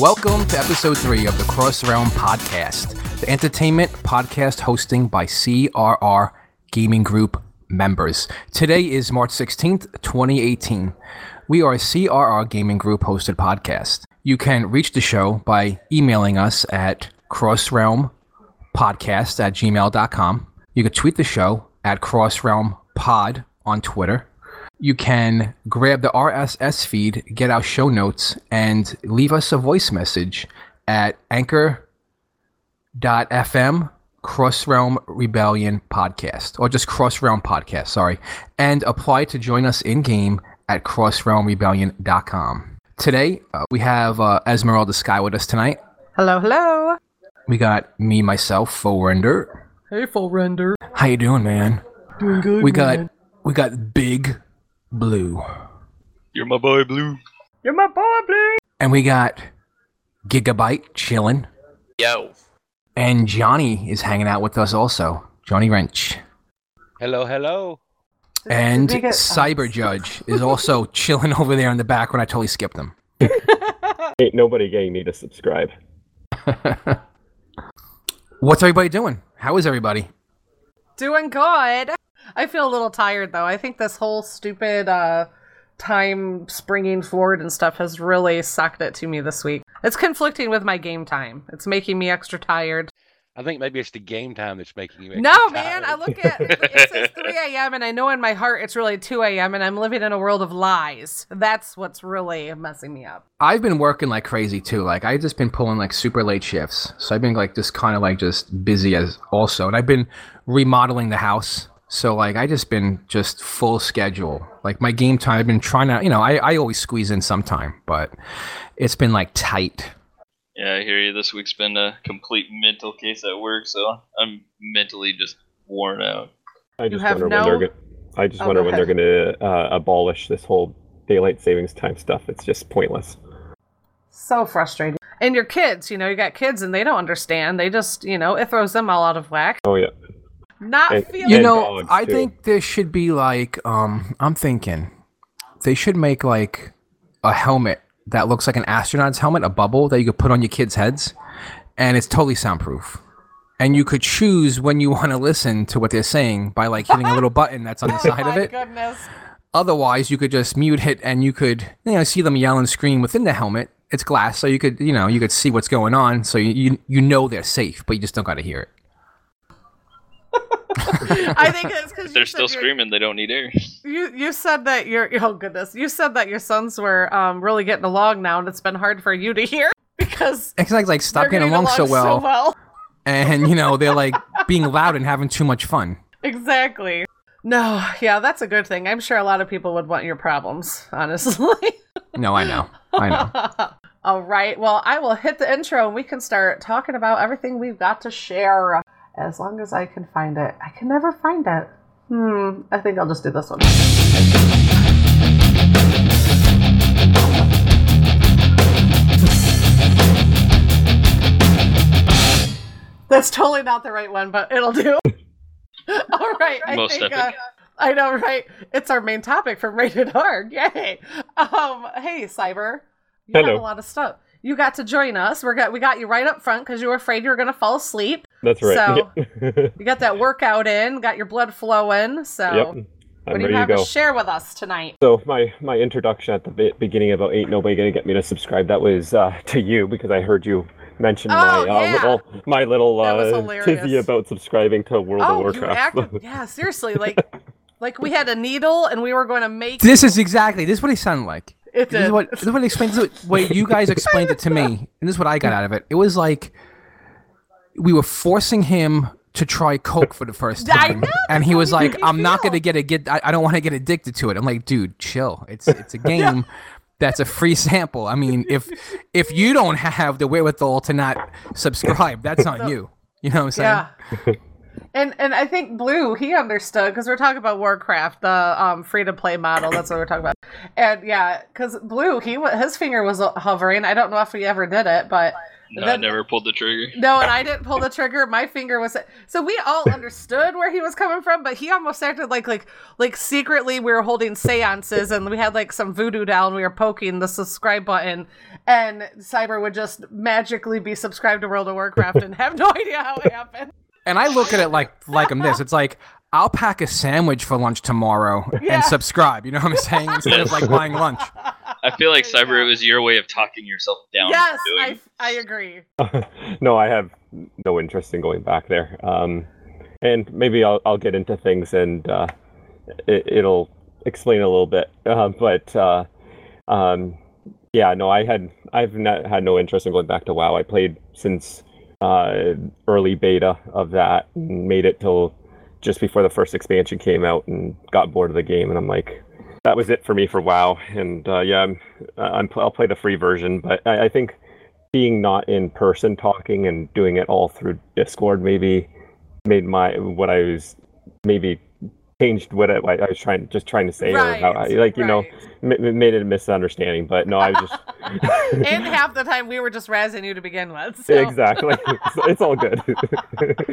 Welcome to episode three of the Cross Realm Podcast, the entertainment podcast hosting by CRR Gaming Group members. Today is March 16th, 2018. We are a CRR Gaming Group hosted podcast. You can reach the show by emailing us at crossrealmpodcast at gmail.com. You can tweet the show at crossrealmpod on Twitter. You can grab the RSS feed, get our show notes, and leave us a voice message at anchor.fm Cross Realm Rebellion podcast, or just Cross Realm podcast, sorry, and apply to join us in game at crossrealmrebellion.com. Today, uh, we have uh, Esmeralda Sky with us tonight. Hello, hello. We got me, myself, Full Render. Hey, full render. How you doing, man? Doing good. We got we got Big Blue, You're my boy, Blue. You're my boy, Blue. and we got Gigabyte chilling, Yo. and Johnny is hanging out with us also. Johnny Wrench. Hello, hello. And we get- Cyber Judge is also chilling over there in the background. I totally skipped him. Ain't nobody getting me to subscribe. What's everybody doing? How is everybody? Doing good. I feel a little tired though. I think this whole stupid uh time springing forward and stuff has really sucked it to me this week. It's conflicting with my game time. It's making me extra tired. I think maybe it's the game time that's making you. No, extra man. I look at it says 3 a.m. and I know in my heart it's really 2 a.m. and I'm living in a world of lies. That's what's really messing me up. I've been working like crazy too. Like I've just been pulling like super late shifts. So I've been like just kind of like just busy as also. And I've been remodeling the house. So like I just been just full schedule. Like my game time I've been trying to, you know, I, I always squeeze in some time, but it's been like tight. Yeah, I hear you. This week's been a complete mental case at work, so I'm mentally just worn out. I just have wonder no- when they're going. I just Oh, wonder go when they're going to uh, abolish this whole daylight savings time stuff. It's just pointless. So frustrating. And your kids, you know, you got kids and they don't understand. They just, you know, it throws them all out of whack. Oh yeah, Not And- feeling You know, I too. think there should be like um I'm thinking they should make like a helmet that looks like an astronaut's helmet, a bubble that you could put on your kids' heads and it's totally soundproof. And you could choose when you want to listen to what they're saying by like hitting a little button that's on the side oh of it. goodness. Otherwise, you could just mute it and you could you know see them yell and scream within the helmet. It's glass, so you could you know you could see what's going on, so you you, you know they're safe, but you just don't got to hear it. I think it's because They're still screaming. They don't need air. You you said that your oh goodness, you said that your sons were um really getting along now, and it's been hard for you to hear because It's like like stop they're getting along so well. and you know they're like being loud and having too much fun. Exactly. No, yeah, that's a good thing. I'm sure a lot of people would want your problems, honestly. No, I know, I know. All right. Well, I will hit the intro and we can start talking about everything we've got to share. As long as I can find it. I can never find it. Hmm. I think I'll just do this one. That's totally not the right one, but it'll do. All right. I Most think, epic. uh, I know, right? It's our main topic from Rated R. Yay! Um, hey, Cyber, you have a lot of stuff. You got to join us. We got we got you right up front because you were afraid you were going to fall asleep. That's right. So- yep. You got that workout in, got your blood flowing. So, Yep. what I'm do you ready to have to share with us tonight? So my my introduction at the beginning about ain't nobody gonna get me to subscribe. That was uh, to you because I heard you mention Oh, my uh, yeah. little my little uh, tizzy about subscribing to World of oh, you Warcraft. acted, yeah, seriously, like like we had a needle and we were going to make This is exactly this is what he sounded like. it. This is what this is what it explains. This is what you guys explained it to me, and this is what I got out of it. It was like we were forcing him to try coke for the first time, know, and he was like, "I'm not gonna get a get. I, I don't want to get addicted to it." I'm like, "Dude, chill. It's it's a game." That's a free sample. I mean, if if you don't have the wherewithal to not subscribe, that's on you. You know what I'm saying? Yeah. And and I think Blue he understood because we're talking about Warcraft, the um, free to play model. That's what we're talking about. And yeah, because Blue he his finger was hovering. I don't know if he ever did it, but No, I never pulled the trigger. No, and I didn't pull the trigger. My finger was so we all understood where he was coming from, but he almost acted like like like secretly we were holding seances and we had like some voodoo doll and we were poking the subscribe button and Cyber would just magically be subscribed to World of Warcraft and have no idea how it happened. And I look at it like like I'm this. It's like I'll pack a sandwich for lunch tomorrow Yeah. and subscribe. You know what I'm saying? Instead of like buying lunch. I feel like Cyber, go. it was your way of talking yourself down. yes, I I agree. no, I have no interest in going back there. Um, and maybe I'll I'll get into things and uh, it, it'll explain a little bit. Uh, but uh, um, yeah, no, I had I've not had no interest in going back to WoW. I played since uh, early beta of that, and made it till just before the first expansion came out, and got bored of the game. And I'm like, that was it for me for WoW. And uh, yeah, I'm, I'm I'll play the free version, but I, I think being not in person talking and doing it all through Discord maybe made my what I was maybe changed what I, I was trying just trying to say or how I, like you know m- made it a misunderstanding. But no, I was just and half the time we were just razzing you to begin with. So. exactly. It's, it's all good.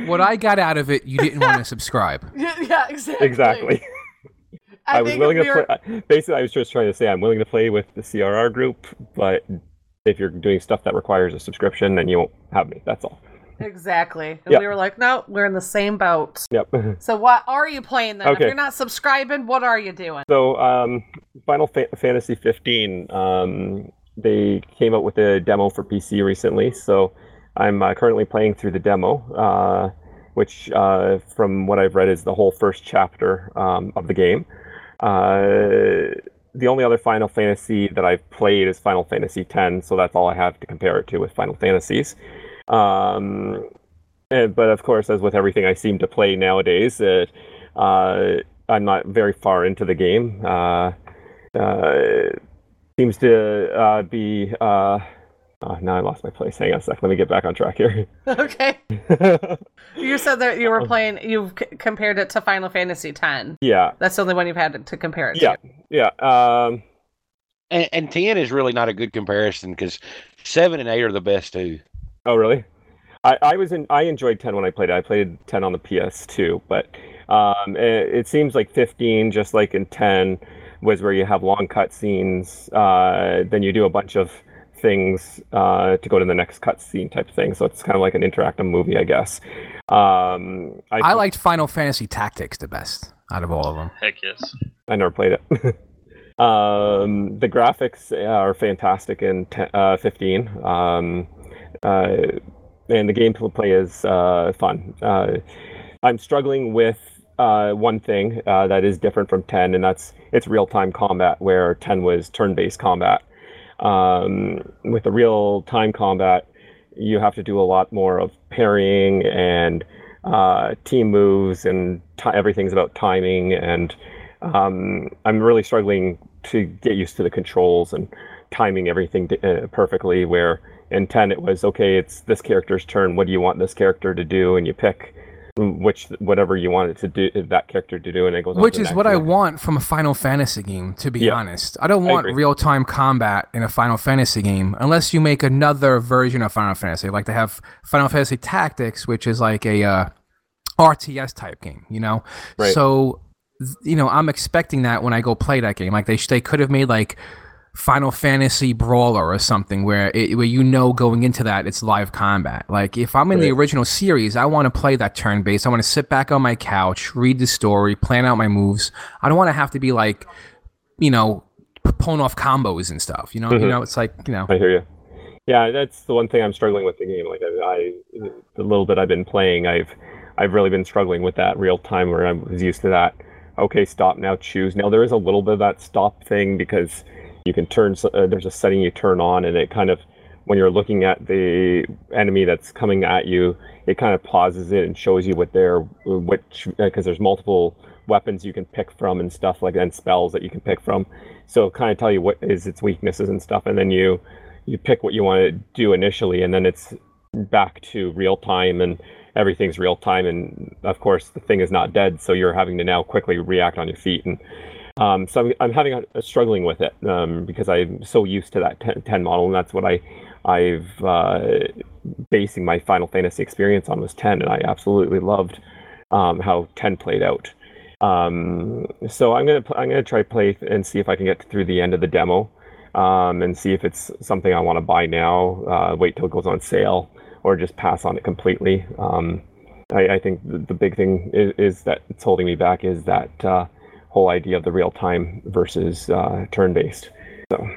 What I got out of it, you didn't want to subscribe. Yeah, yeah, exactly. exactly. I, I, was willing we to were- play. Basically, I was just trying to say I'm willing to play with the CRR group, but if you're doing stuff that requires a subscription, then you won't have me. That's all. Exactly. And Yeah. we were like, no, we're in the same boat. Yep. So what are you playing then? If you're not subscribing, what are you doing? So, um, Final Fa- Fantasy 15, um, they came out with a demo for PC recently. So, I'm uh, currently playing through the demo, uh, which, uh, from what I've read, is the whole first chapter um, of the game. Uh, the only other Final Fantasy that I've played is Final Fantasy X, so that's all I have to compare it to with Final Fantasies. Um, and, but of course, as with everything I seem to play nowadays, it, uh, I'm not very far into the game. Uh, uh, seems to uh, be. Uh, oh, now I lost my place. Hang on a sec. Let me get back on track here. okay. You said that you were playing. You've c- compared it to Final Fantasy X. yeah, That's the only one you've had to compare it yeah, to. Yeah. Yeah. Um, And, and ten is really not a good comparison because seven and eight are the best too. oh, really? I, I was in. I enjoyed ten when I played it. I played ten on the PS2, but um, it, it seems like fifteen, just like in ten, was where you have long cutscenes. Uh, then you do a bunch of things uh, to go to the next cutscene type thing. So it's kind of like an interactive movie, I guess. Um, I, I liked Final Fantasy Tactics the best out of all of them. Heck yes. I never played it. um, the graphics are fantastic in te- uh, 15. Um, uh, and the gameplay is uh, fun. Uh, I'm struggling with uh, one thing uh, that is different from 10, and that's it's real time combat, where 10 was turn based combat. Um, with the real time combat, you have to do a lot more of parrying and uh, team moves, and ti everything's about timing. And um, I'm really struggling to get used to the controls and timing everything uh, perfectly. Where in 10 it was okay, it's this character's turn. What do you want this character to do? And you pick which whatever you want it to do that character to do, and it goes. Which is what I want from a Final Fantasy game, to be Yeah. honest. I don't want agree. real time combat in a Final Fantasy game unless you make another version of Final Fantasy. Like they have Final Fantasy Tactics, which is like a uh, RTS type game, you know? Right. So, you know, I'm expecting that when I go play that game. Like they, they could have made like Final Fantasy Brawler or something where it, where you know going into that it's live combat. Like if I'm in the original series, I want to play that turn based. I want to sit back on my couch, read the story, plan out my moves. I don't want to have to be like, you know, pulling off combos and stuff. You know, you Mhm. know, it's like you know, I hear you. Yeah, that's the one thing I'm struggling with the game. Like I, I the little bit I've been playing, I've I've really been struggling with that real time where I was used to that. Okay, stop now, choose. Now there is a little bit of that stop thing because you can turn. Uh, there's a setting you turn on, and it kind of when you're looking at the enemy that's coming at you, it kind of pauses it and shows you what they're which because there's multiple weapons you can pick from and stuff like and spells that you can pick from. So kind of tell you what is its weaknesses and stuff, and then you you pick what you want to do initially, and then it's back to real time and everything's real time. And of course, the thing is not dead, so you're having to now quickly react on your feet. And Um, so I'm, I'm having a, a struggling with it um, because I'm so used to that 10, 10 model, and that's what I I've uh, basing my Final Fantasy experience on was 10, and I absolutely loved um, how 10 played out. Um, so I'm gonna I'm gonna try play and see if I can get through the end of the demo, um, and see if it's something I want to buy now. Uh, wait till it goes on sale, or just pass on it completely. Um, I, I, think the, the big thing is, is, that it's holding me back is that uh, whole idea of the real time versus uh, turn based. So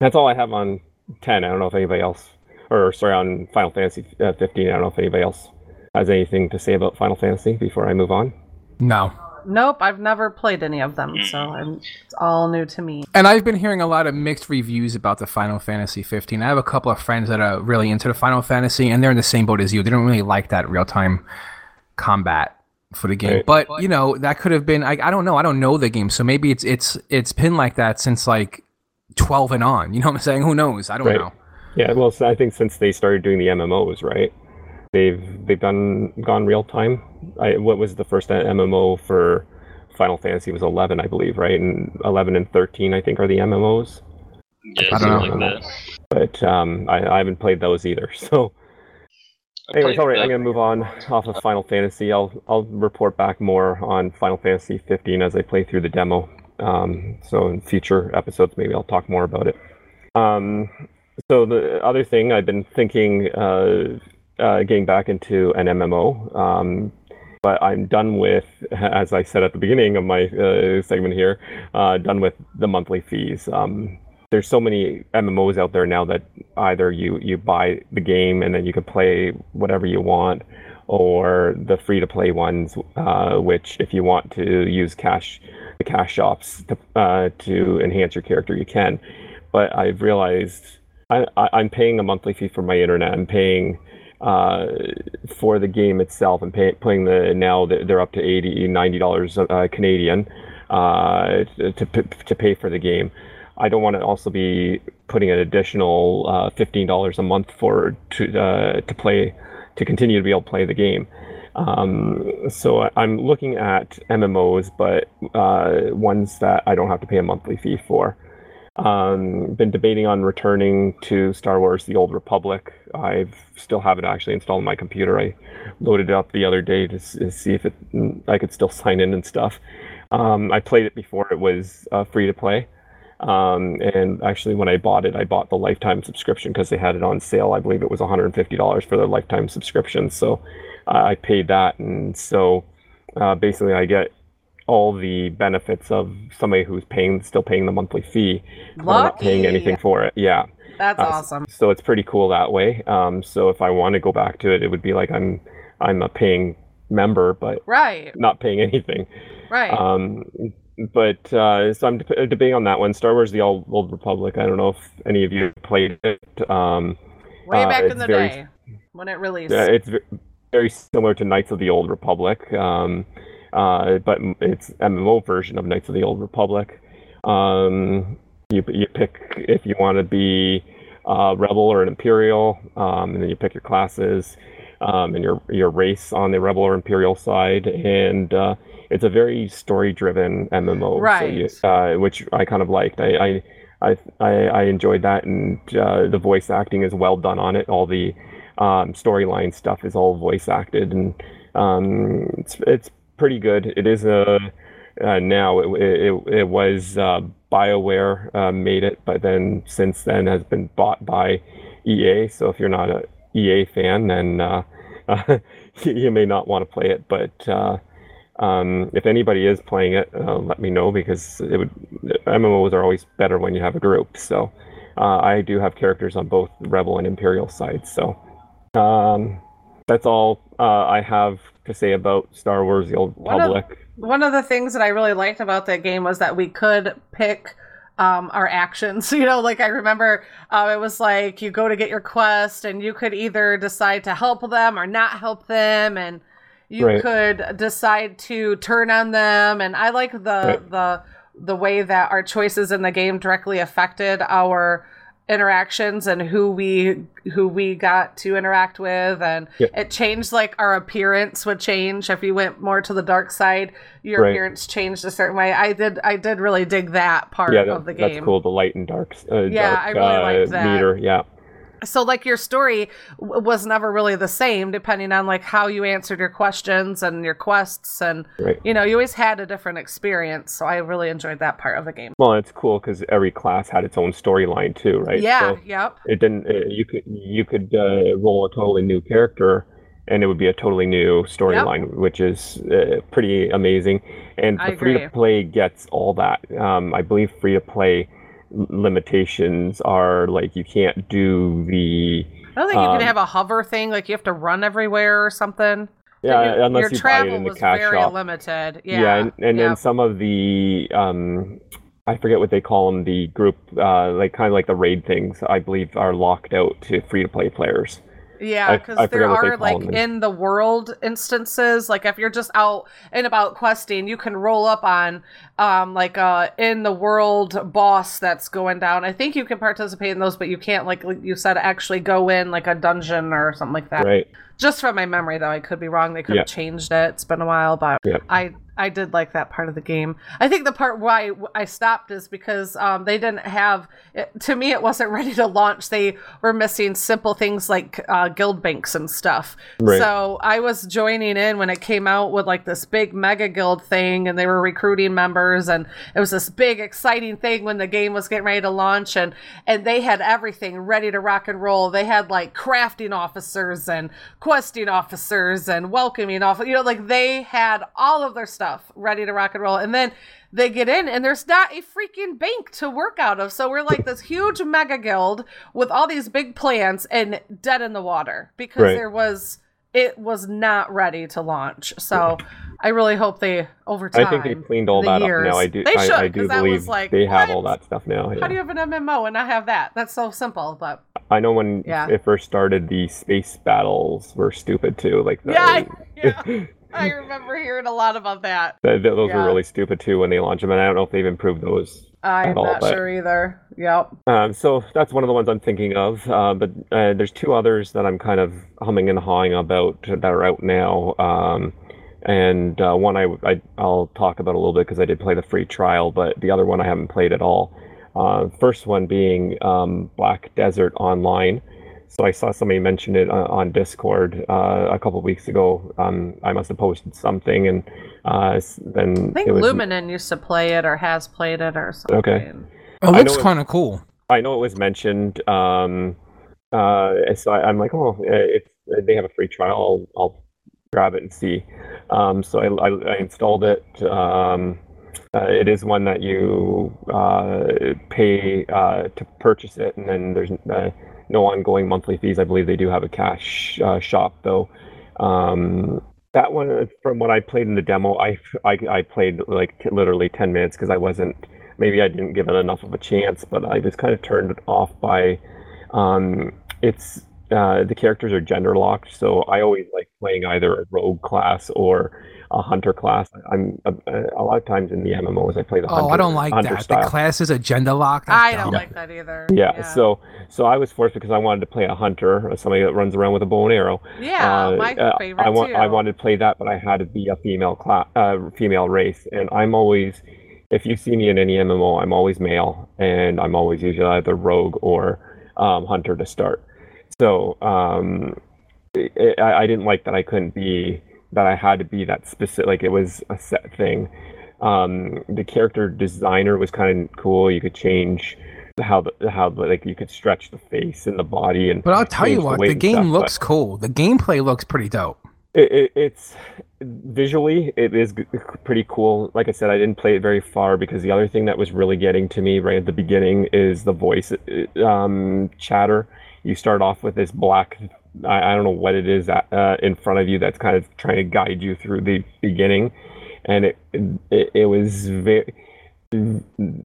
that's all I have on 10. I don't know if anybody else, or sorry, on Final Fantasy uh, 15. I don't know if anybody else has anything to say about Final Fantasy before I move on. No. Nope, I've never played any of them, so I'm, it's all new to me. And I've been hearing a lot of mixed reviews about the Final Fantasy 15. I have a couple of friends that are really into the Final Fantasy, and they're in the same boat as you. They don't really like that real time combat for the game. Right. But you know, that could have been I, I don't know. I don't know the game. So maybe it's it's it's been like that since like 12 and on. You know what I'm saying? Who knows? I don't right. know. Yeah, well, I think since they started doing the MMOs, right? They've they've done gone real time. I, what was the first MMO for Final Fantasy was 11, I believe, right? And 11 and 13, I think, are the MMOs. Yeah, I don't know. Like but um, I, I haven't played those either. So Anyways, all right, I'm gonna move on off of Final Fantasy. I'll I'll report back more on Final Fantasy 15 as I play through the demo. Um, so in future episodes, maybe I'll talk more about it. Um, so the other thing I've been thinking, uh, uh, getting back into an MMO, um, but I'm done with, as I said at the beginning of my uh, segment here, uh, done with the monthly fees. Um, there's so many MMOs out there now that either you you buy the game and then you can play whatever you want, or the free to play ones, uh, which if you want to use cash the cash shops to uh, to enhance your character, you can. But I've realized I, am paying a monthly fee for my internet. I'm paying. Uh, for the game itself and pay, playing the now they're up to 80 90 dollars uh, canadian uh, to, to pay for the game I don't want to also be putting an additional uh, fifteen dollars a month for to uh, to play to continue to be able to play the game. Um, so I'm looking at MMOs, but uh, ones that I don't have to pay a monthly fee for. Um, been debating on returning to Star Wars: The Old Republic. I still have it actually installed on my computer. I loaded it up the other day to, to see if it I could still sign in and stuff. Um, I played it before it was uh, free to play. Um, and actually, when I bought it, I bought the lifetime subscription because they had it on sale. I believe it was $150 for the lifetime subscription. So uh, I paid that. And so uh, basically, I get all the benefits of somebody who's paying, still paying the monthly fee, not paying anything for it. Yeah. That's uh, awesome. So it's pretty cool that way. Um, so if I want to go back to it, it would be like I'm I'm a paying member, but right, not paying anything. Right. Um, but uh, so I'm de- debating on that one. Star Wars: The Old, Old Republic. I don't know if any of you played it. Um, Way uh, back in the very, day when it released. Yeah, it's very similar to Knights of the Old Republic, um, uh, but it's MMO version of Knights of the Old Republic. Um, you you pick if you want to be a rebel or an imperial, um, and then you pick your classes um, and your your race on the rebel or imperial side, and uh, it's a very story driven MMO, right? So you, uh, which I kind of liked. I I I, I enjoyed that, and uh, the voice acting is well done on it. All the um, storyline stuff is all voice acted, and um, it's it's pretty good. It is a uh, now it, it, it was uh, BioWare uh, made it, but then since then has been bought by EA. So if you're not a EA fan, then uh, you may not want to play it. But uh, um, if anybody is playing it, uh, let me know because it would MMOs are always better when you have a group. So uh, I do have characters on both Rebel and Imperial sides. So um, that's all uh, I have to say about Star Wars: The Old Republic. One of, one of the things that I really liked about that game was that we could pick um, our actions. You know, like I remember uh, it was like you go to get your quest and you could either decide to help them or not help them. And you right. could decide to turn on them and i like the right. the the way that our choices in the game directly affected our interactions and who we who we got to interact with and Yeah. it changed like our appearance would change if you went more to the dark side your Right. appearance changed a certain way i did i did really dig that part yeah, of the game that's cool. The light and dark, uh, Yeah, dark I really uh, liked that. meter. Yeah, so like your story w- was never really the same depending on like how you answered your questions and your quests and right. you know you always had a different experience so i really enjoyed that part of the game Well, it's cool because every class had its own storyline too, right? yeah So yep it didn't. uh you could you could uh, roll a totally new character, and it would be a totally new storyline, which is uh, pretty amazing. And the free to play gets all that. Um, I believe free to play limitations are like you can't do the i don't think you Um, can have a hover thing like you have to run everywhere or something yeah your, unless your you buy travel it in the was cash very shop. limited yeah Yeah, and, and then some of the um, I forget what they call them, the group uh, like kind of like the raid things. I believe are locked out to free to play players. Yeah, because there forget what they are like them. in the world instances, like if you're just out and about questing, you can roll up on um like uh in the world boss that's going down. I think you can participate in those, but you can't like you said actually go in like a dungeon or something like that. Right. Just from my memory though, I could be wrong. They could Yeah. have changed it. It's been a while, but Yeah. I I did like that part of the game. I think the part why I stopped is because um, they didn't have. It, to me, it wasn't ready to launch. They were missing simple things like uh, guild banks and stuff. Right. So I was joining in when it came out with like this big mega guild thing, and they were recruiting members, and it was this big exciting thing when the game was getting ready to launch, and and they had everything ready to rock and roll. They had like crafting officers and questing officers and welcoming off. You know, like they had all of their stuff ready to rock and roll, and then they get in and there's not a freaking bank to work out of. So we're like this huge mega guild with all these big plans and dead in the water because Right. there was it was not ready to launch. So I really hope they over time. I think they cleaned all that years- up now. I do. They should, I do 'cause that believe like, they have all that stuff now. How do you have an MMO and not have that? That's so simple, but I know when Yeah. it first started, the space battles were stupid too. Like the, yeah, I, yeah. I remember hearing a lot about that. th- th- those Yeah. were really stupid too when they launched them, and I don't know if they've improved those I'm all, not but- sure either. Yep. Um, so that's one of the ones I'm thinking of. Uh, but uh, there's two others that I'm kind of humming and hawing about that are out now. Um, and uh, one I, I will talk about a little bit because I did play the free trial, but the other one I haven't played at all. Uh, first one being um, Black Desert Online. So I saw somebody mention it uh, on Discord uh, a couple weeks ago. Um, I must have posted something, and uh, then I think it was Luminen used to play it or has played it or something. Okay. It I looks kind of cool. I know it was mentioned. Um, uh, so I, I'm like, oh, if they have a free trial, I'll, I'll grab it and see. Um, so I, I, I installed it. Um, uh, it is one that you uh, pay uh, to purchase it, and then there's uh, no ongoing monthly fees. I believe they do have a cash uh, shop though. Um, that one, from what I played in the demo, I, I, I played like t- literally 10 minutes because I wasn't maybe I didn't give it enough of a chance, but I was kind of turned off by um, it's uh, the characters are gender locked, so I always like playing either a rogue class or a hunter class. I'm a, a lot of times in the MMOs I play the Oh, hunter, I don't like that. style. The class is agenda locked. That's I don't dumb. like that either. yeah, so so I was forced because I wanted to play a hunter, or somebody that runs around with a bow and arrow. Yeah, Uh, my uh, favorite I wa- too. I wanted to play that, but I had to be a female class, uh, female race, and I'm always, if you see me in any MMO, I'm always male, and I'm always usually either rogue or um, hunter to start. So um, I, I I didn't like that I couldn't be that I had to be that specific. Like it was a set thing. Um, the character designer was kind of cool. You could change how the how the, like you could stretch the face and the body and. But I'll tell you what, weight the game stuff, looks cool. The gameplay looks pretty dope. it, it, it's visually it is g- pretty cool like i said i didn't play it very far because the other thing that was really getting to me right at the beginning is the voice uh, um, chatter you start off with this black i, I don't know what it is that, uh, in front of you that's kind of trying to guide you through the beginning. And it it, it was very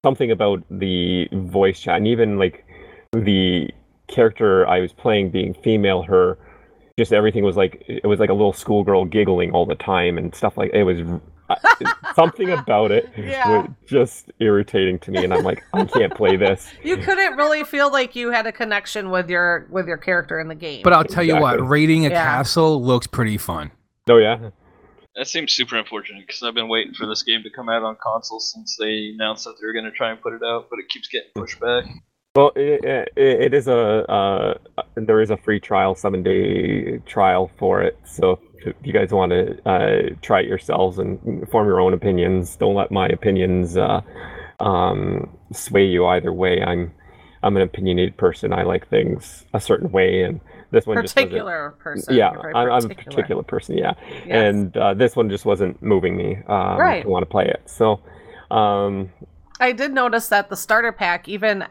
something about the voice chat and even like the character i was playing being female her just everything was like it was like a little schoolgirl giggling all the time and stuff like it was I, something about it Yeah. was just irritating to me, and I'm like, I can't play this. You couldn't really feel like you had a connection with your with your character in the game. But I'll tell you what, raiding a Yeah. castle looks pretty fun. Oh yeah, That seems super unfortunate because I've been waiting for this game to come out on console since they announced that they were going to try and put it out, but it keeps getting pushed back. Well, it, it, it is a uh, there is a free trial, seven day trial for it. So if you guys want to uh, try it yourselves and form your own opinions, don't let my opinions uh, um, sway you either way. I'm I'm an opinionated person. I like things a certain way, and this one just particular person. Yeah, I'm, I'm a particular person. Yeah, Yes. and uh, this one just wasn't moving me um, Right. to want to play it. So, um, I did notice that the starter pack even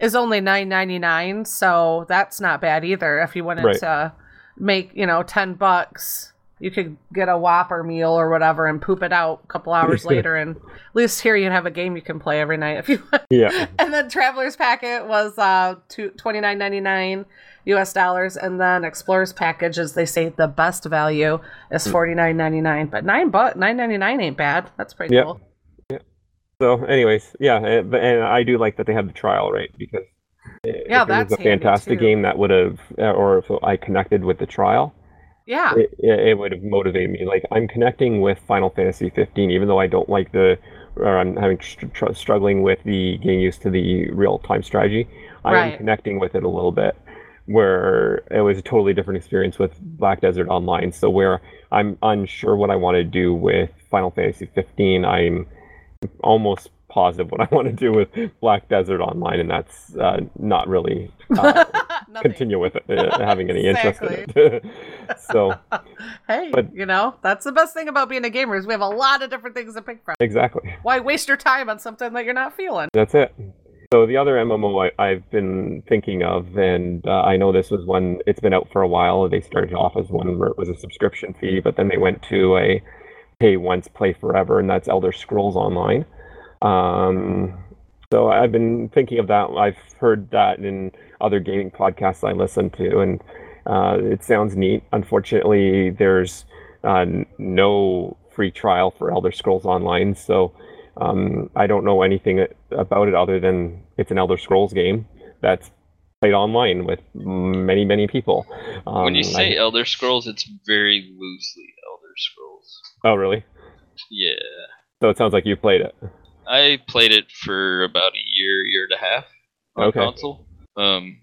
is only nine ninety nine, so that's not bad either. If you wanted Right. to make you know ten bucks, you could get a Whopper meal or whatever and poop it out a couple hours later, and at least here you have a game you can play every night if you. want. yeah, and then Traveler's Packet was uh twenty nine ninety nine U.S. dollars, and then Explorer's Package, as they say, the best value is Hmm. forty nine ninety nine. But nine but nine ninety nine ain't bad. That's pretty Yep. cool. So, anyways, yeah, eh, and, and I do like that they have the trial rate because Yeah, that's was a fantastic game that would have, eh, or if I connected with the trial, Yeah. it, it would have motivated me. Like I'm connecting with Final Fantasy 15, even though I don't like the, or I'm having str- tr- struggling with the getting used to the real time strategy. I am connecting with it a little bit, where it was a totally different experience with Black Desert Online. So where I'm unsure what I want to do with Final Fantasy 15, I'm almost positive what I want to do with Black Desert Online, and that's uh, not really uh, continue with it, uh, having any interest in it. so hey, But- you know, that's the best thing about being a gamer is we have a lot of different things to pick from. exactly. Why waste your time on something that you're not feeling? That's it. So the other MMO I, have been thinking of, and uh, I know this was one. It's been out for a while. They started off as one where it was a subscription fee, but then they went to a pay once, play forever, and that's Elder Scrolls Online. Um, so I've been thinking of that. I've heard that in other gaming podcasts I listen to, and uh, it sounds neat. Unfortunately, there's uh, no free trial for Elder Scrolls Online, so um, I don't know anything about it other than it's an Elder Scrolls game that's played online with many, many people. Um, when you say I- Elder Scrolls, it's very loosely Elder Scrolls. oh, really? Yeah. So it sounds like you played it. I played it for about a year, year and a half on Okay. console. Um,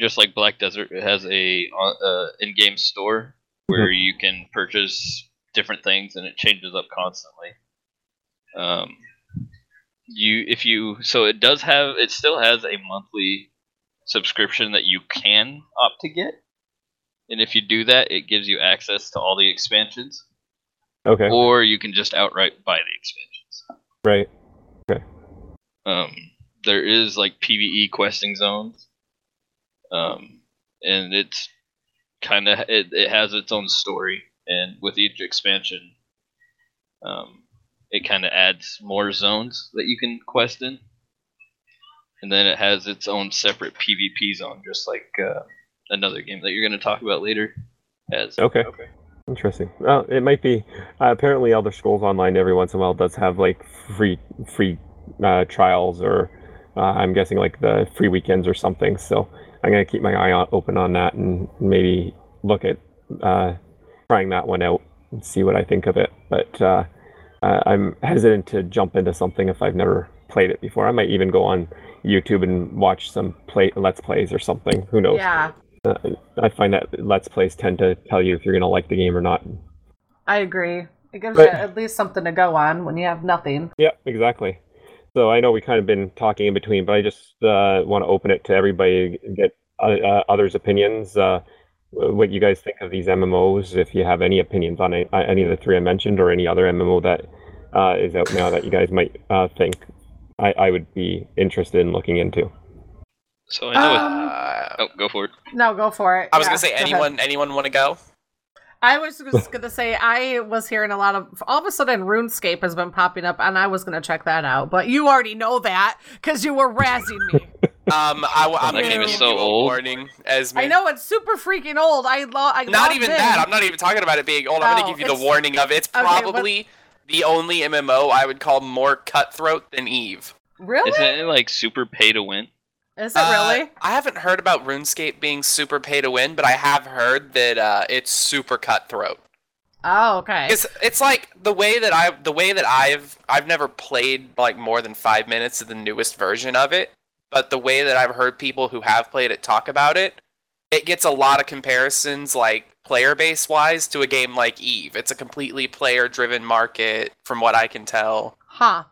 just like Black Desert, it has a uh, in-game store where Mm-hmm. you can purchase different things, and it changes up constantly. Um, you if you so it does have it still has a monthly subscription that you can opt to get, and if you do that, it gives you access to all the expansions, Okay, or you can just outright buy the expansions. right. Okay. Um, there is like PVE questing zones, um, and it's kind of it, it has its own story, and with each expansion, um, it kind of adds more zones that you can quest in, and then it has its own separate PvP zone, just like uh, another game that you're going to talk about later has. Okay. okay. Interesting. Well, it might be. Uh, apparently, Elder Scrolls Online every once in a while does have like free free uh, trials, or uh, I'm guessing like the free weekends or something. So I'm gonna keep my eye on, open on that and maybe look at uh, trying that one out and see what I think of it. But uh, uh, I'm hesitant to jump into something if I've never played it before. I might even go on YouTube and watch some play let's plays or something. Who knows? Yeah, Uh, I find that let's plays tend to tell you if you're gonna like the game or not. I agree. It gives But- you at least something to go on when you have nothing. Yeah, exactly. So I know we kind of been talking in between, but I just uh, want to open it to everybody, and get uh, uh, others' opinions. Uh, what you guys think of these MMOs? If you have any opinions on any, uh, any of the three I mentioned, or any other MMO that uh, is out now that you guys might uh, think I, I would be interested in looking into. So I know. Um, Uh, oh, go for it. No, go for it. I was Yeah, gonna say, go ahead. anyone, anyone want to go? I was just gonna say I was hearing a lot of all of a sudden RuneScape has been popping up and I was gonna check that out, but you already know that because you were razzing me. Um, I, am that game is so old. warning, Esme. I know it's super freaking old. I, lo- I Not even it. that. I'm not even talking about it being old. I'm Oh, gonna give you the warning of it. It's Okay, what- probably the only MMO I would call more cutthroat than Eve. Really? Isn't it like super pay to win? Is it Uh, really? I haven't heard about RuneScape being super pay to win, but I have heard that uh, it's super cutthroat. Oh, okay. It's it's like the way that I the way that I've I've never played like more than five minutes of the newest version of it, but the way that I've heard people who have played it talk about it, it gets a lot of comparisons like player base wise to a game like Eve. It's a completely player driven market, from what I can tell. Huh.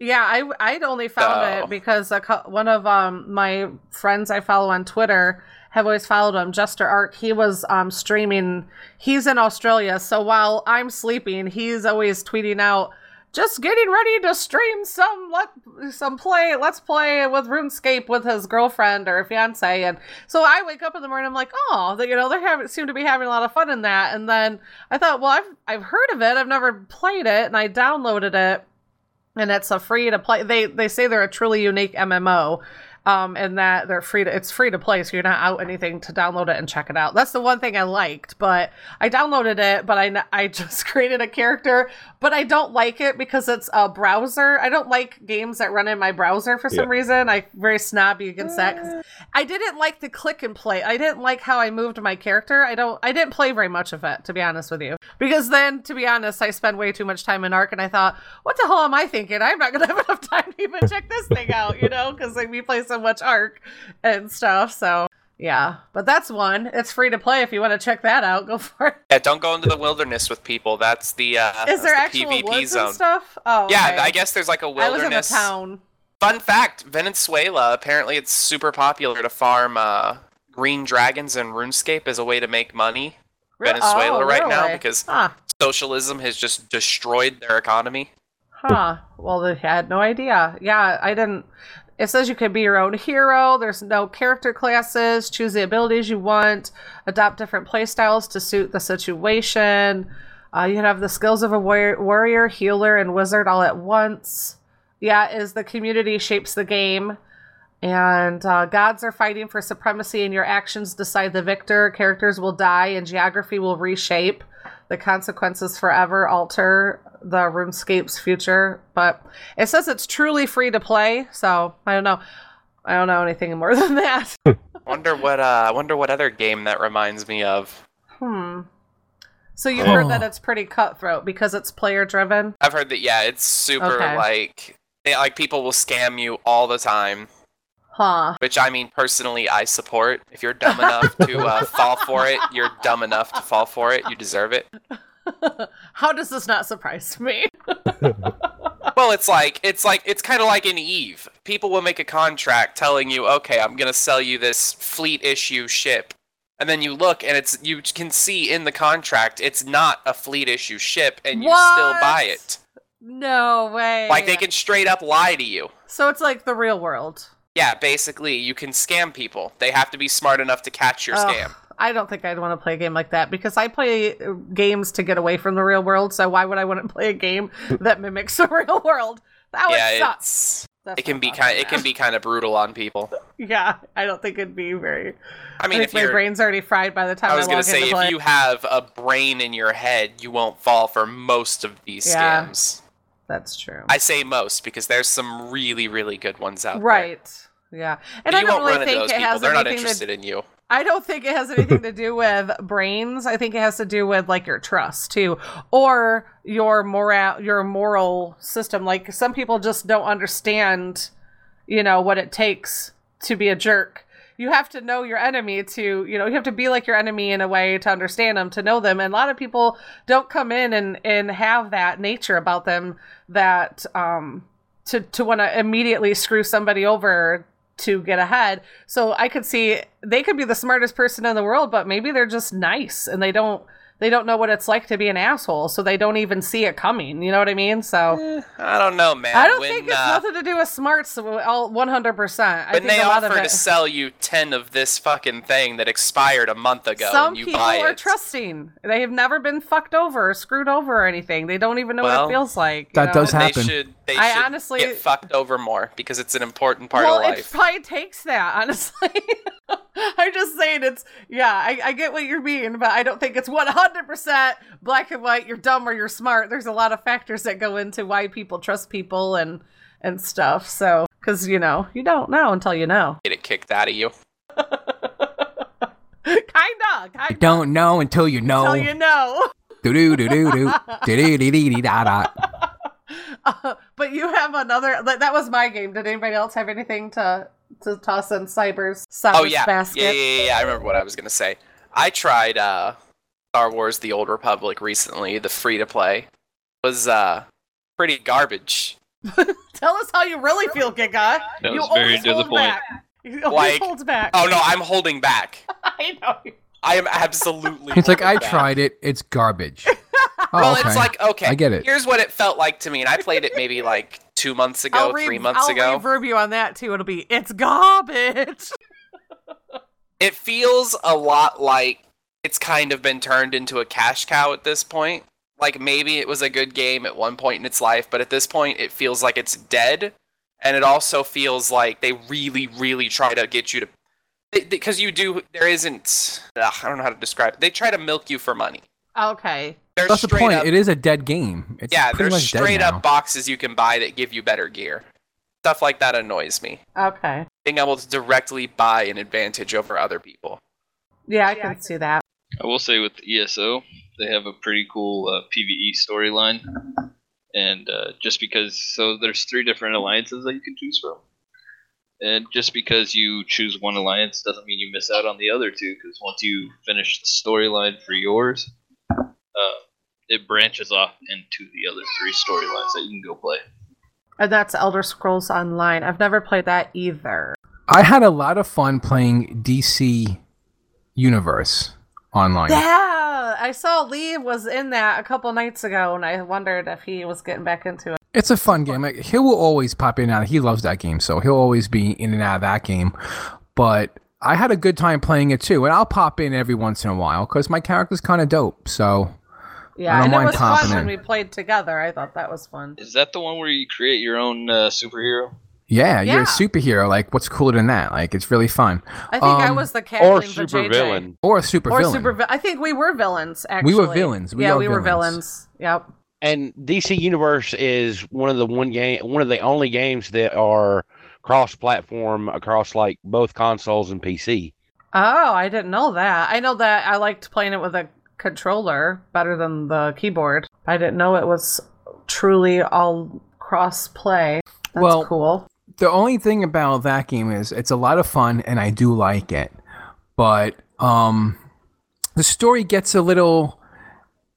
Yeah, I I'd only found So- it because a, one of um my friends I follow on Twitter have always followed him, Jester Arc. He was um streaming. He's in Australia, so while I'm sleeping, he's always tweeting out, "Just getting ready to stream some let some play. Let's play with RuneScape with his girlfriend or fiance." And so I wake up in the morning, I'm like, "Oh, you know, they have seem to be having a lot of fun in that." And then I thought, well, I've I've heard of it, I've never played it, and I downloaded it and it's a free to play. They they say they're a truly unique MMO, um, and that they're free to it's free to play, so you're not out anything to download it and check it out. That's the one thing I liked. But I downloaded it, but I I just created a character, but I don't like it because it's a browser. I don't like games that run in my browser for some Yeah. reason. I very snobby against that. 'cause I didn't like the click and play. I didn't like how I moved my character. I don't. I didn't play very much of it, to be honest with you. Because then, to be honest, I spend way too much time in ARK, and I thought, what the hell am I thinking? I'm not gonna have enough time to even check this thing out, you know? Because like we play so much ARK and stuff. So yeah, but that's one. It's free to play if you want to check that out. Go for it. Yeah, don't go into the wilderness with people. That's the uh, Is there the actual PvP woods zone. and stuff? Oh, Yeah, okay. I guess there's like a I was in a wilderness. town. Fun fact: Venezuela apparently it's super popular to farm uh, green dragons in RuneScape as a way to make money. Re- Venezuela oh, right now because Huh. socialism has just destroyed their economy. Huh. Well, they had no idea. Yeah, I didn't. It says you can be your own hero. There's no character classes. Choose the abilities you want. Adopt different playstyles to suit the situation. Uh, you have the skills of a warrior, warrior, healer, and wizard all at once. Yeah, is the community shapes the game. And uh, gods are fighting for supremacy, and your actions decide the victor. Characters will die, and geography will reshape. The consequences forever alter the RuneScape's future. But it says it's truly free to play, so I don't know. I don't know anything more than that. Wonder what uh, I wonder what other game that reminds me of. Hmm. So you've heard that Oh. it's pretty cutthroat because it's player driven. I've heard that yeah, it's super Okay. like they, like people will scam you all the time. Huh. Which I mean, personally, I support. If you're dumb enough to uh, fall for it, you're dumb enough to fall for it. You deserve it. How does this not surprise me? Well, it's like it's like it's kind of like in Eve. People will make a contract telling you, "Okay, I'm gonna sell you this fleet issue ship," and then you look and it's you can see in the contract it's not a fleet issue ship, and you still buy it. No way. Like they can straight up lie to you. So it's like the real world. Yeah, basically, you can scam people. They have to be smart enough to catch your Ugh, scam. I don't think I'd want to play a game like that because I play uh, games to get away from the real world. So why would I want to play a game that mimics the real world? That would Yeah, suck. it's That's it can be kind it can be kind of brutal on people. Yeah, I don't think it'd be very. I mean, I if my brain's already fried by the time I, I was going gonna say, into play. if you have a brain in your head, you won't fall for most of these Yeah. scams. That's true. I say most because there's some really, really good ones out there. right. Yeah, and But I don't really think those it people. has They're not anything to interested in you. I don't think it has anything to do with brains. I think it has to do with like your trust too, or your moral, your moral system. Like some people just don't understand, you know, what it takes to be a jerk. You have to know your enemy to, you know, you have to be like your enemy in a way to understand them, to know them. And a lot of people don't come in and and have that nature about them that um to to want to immediately screw somebody over to get ahead. So I could see they could be the smartest person in the world, but maybe they're just nice and they don't they don't know what it's like to be an asshole, so they don't even see it coming. You know what I mean? So I don't know, man. I don't when, think it's uh, nothing to do with smarts. All one hundred percent. I when think they a of offer it. to sell you ten of this fucking thing that expired a month ago, Some and you people buy are it, trusting. They have never been fucked over, or screwed over, or anything. They don't even know what it feels like. you that know? does then they happen. should they I should honestly- get fucked over more because it's an important part well, of life. it probably takes that, honestly. I'm just saying it's yeah, I, I get what you mean, but I don't think it's 100% black and white. You're dumb or you're smart. There's a lot of factors that go into why people trust people and and stuff. So, because you know, you don't know until you know. Get it kicked out of you. kinda, You kinda. don't know until you know. Until you know. Do do do do do do do do do da da. Uh, but you have another. That, that was my game. Did anybody else have anything to to toss in Cyber's Cyber's Oh yeah. basket? yeah, yeah, yeah, yeah. I remember what I was gonna say. I tried uh, Star Wars: The Old Republic recently. The free to play was uh, pretty garbage. Tell us how you really feel, Giga. That you was very always hold back. You always Like- holds back. Oh no, I'm holding back. I know. I am absolutely. It's like I holding back. tried it. It's garbage. Oh, Well, okay. it's like okay, I get it. Here's what it felt like to me, and I played it maybe like two months ago, re- three months ago. I'll ago. reverb you on that too. It'll be it's garbage. it feels a lot like it's kind of been turned into a cash cow at this point. Like maybe it was a good game at one point in its life, but at this point it feels like it's dead. And it also feels like they really, really try to get you to. Because you do. There isn't. Ugh, I don't know how to describe it. They try to milk you for money. Okay. There's That's the point. Up, It is a dead game. It's yeah, pretty there's much dead straight now. up boxes you can buy that give you better gear. Stuff like that annoys me. Okay. Being able to directly buy an advantage over other people. Yeah, I can see that. I will say with ESO, they have a pretty cool uh, PVE storyline, and uh, just because so there's three different alliances that you can choose from, and just because you choose one alliance doesn't mean you miss out on the other two. Because once you finish the storyline for yours, uh, it branches off into the other three storylines that you can go play. And that's Elder Scrolls Online. I've never played that either. I had a lot of fun playing DC Universe online. Yeah, I saw Lee was in that a couple nights ago, and I wondered if he was getting back into it. It's a fun game. Like, he will always pop in and out. He loves that game, so he'll always be in and out of that game. But I had a good time playing it too, and I'll pop in every once in a while because my character's kind of dope. So Yeah, I don't and it was fun popping when we played together. I thought that was fun. Is that the one where you create your own uh, superhero? yeah, you're a superhero. Like, what's cooler than that? Like, it's really fun. I think I Um, was the captain Or for super JJ. villain. Or a super Or villain. super. Vi- I think we were villains. Actually, We were villains. We yeah, are we were villains. villains. Yep. And DC Universe is one of the one game, one of the only games that are cross-platform across like both consoles and PC. Oh, I didn't know that. I know that I liked playing it with a controller better than the keyboard. I didn't know it was truly all cross play. That's Well, cool. the only thing about that game is it's a lot of fun and I do like it. But um the story gets a little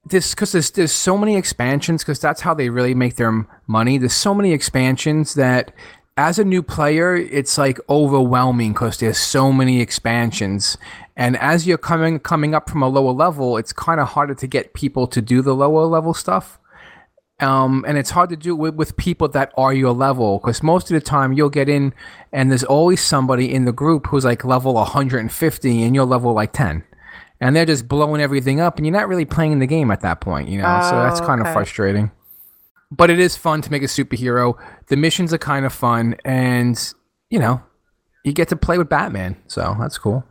this because there's, there's so many expansions because that's how they really make their money. There's so many expansions that as a new player it's like overwhelming because there's so many expansions. And as you're coming coming up from a lower level it's kind of harder to get people to do the lower level stuff. Um, and it's hard to do with, with people that are your level because most of the time you'll get in and there's always somebody in the group who's like level 150 and you're level like 10 and they're just blowing everything up and you're not really playing the game at that point you know so that's Oh, kind okay. of frustrating but it is fun to make a superhero the missions are kind of fun and you know you get to play with batman so that's cool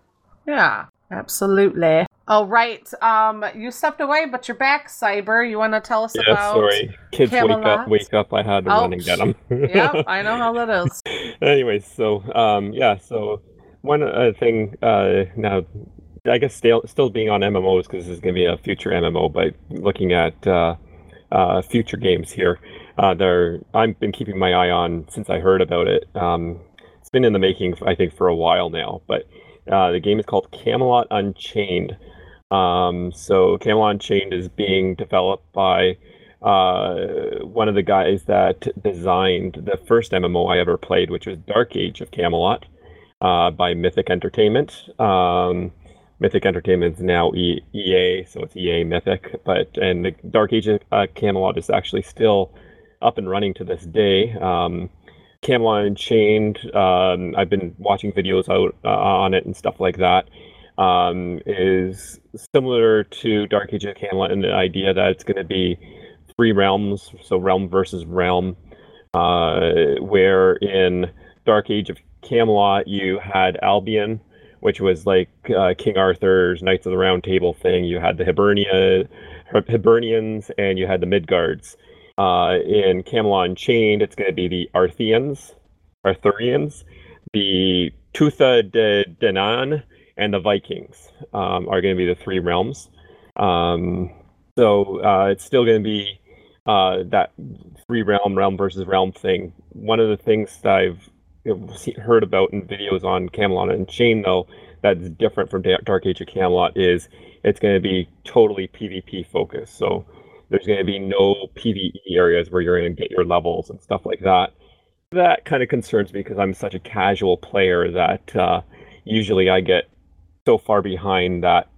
Yeah, absolutely. All right. Um, you stepped away, but you're back, Cyber. You want to tell us Yeah, about? sorry. Kids wake up, wake up. I had to Oh, run and get them. Yep, I know how that is. Anyways, so um, yeah, so one uh, thing uh, now, I guess still still being on MMOs because this is going to be a future MMO, but looking at uh, uh, future games here, uh, there I've been keeping my eye on since I heard about it. Um, it's been in the making, I think, for a while now, but uh, the game is called Camelot Unchained. Um, so Camelot Unchained is being developed by uh, one of the guys that designed the first MMO I ever played, which was Dark Age of Camelot, uh, by Mythic Entertainment. Um, Mythic Entertainment is now e- EA, so it's EA Mythic, but and the Dark Age of uh, Camelot is actually still up and running to this day. Um, Camelot Unchained, um, I've been watching videos out uh, on it and stuff like that. Um, is similar to Dark Age of Camelot in the idea that it's going to be three realms, so realm versus realm. uh, where in Dark Age of Camelot you had Albion, which was like uh, King Arthur's Knights of the Round Table thing. You had the Hibernia, Hibernians, and you had the Midgards. Uh, in Camelot Unchained, it's going to be the Arthians, Arthurians, the Tuatha De Danann, and the Vikings um, are going to be the three realms. Um, so uh, it's still going to be uh, that three realm, realm versus realm thing. One of the things that I've heard about in videos on Camelot Unchained, though, that's different from Dark Age of Camelot is it's going to be totally PvP focused. So there's going to be no PvE areas where you're going to get your levels and stuff like that. That kind of concerns me because I'm such a casual player that uh, usually I get so far behind that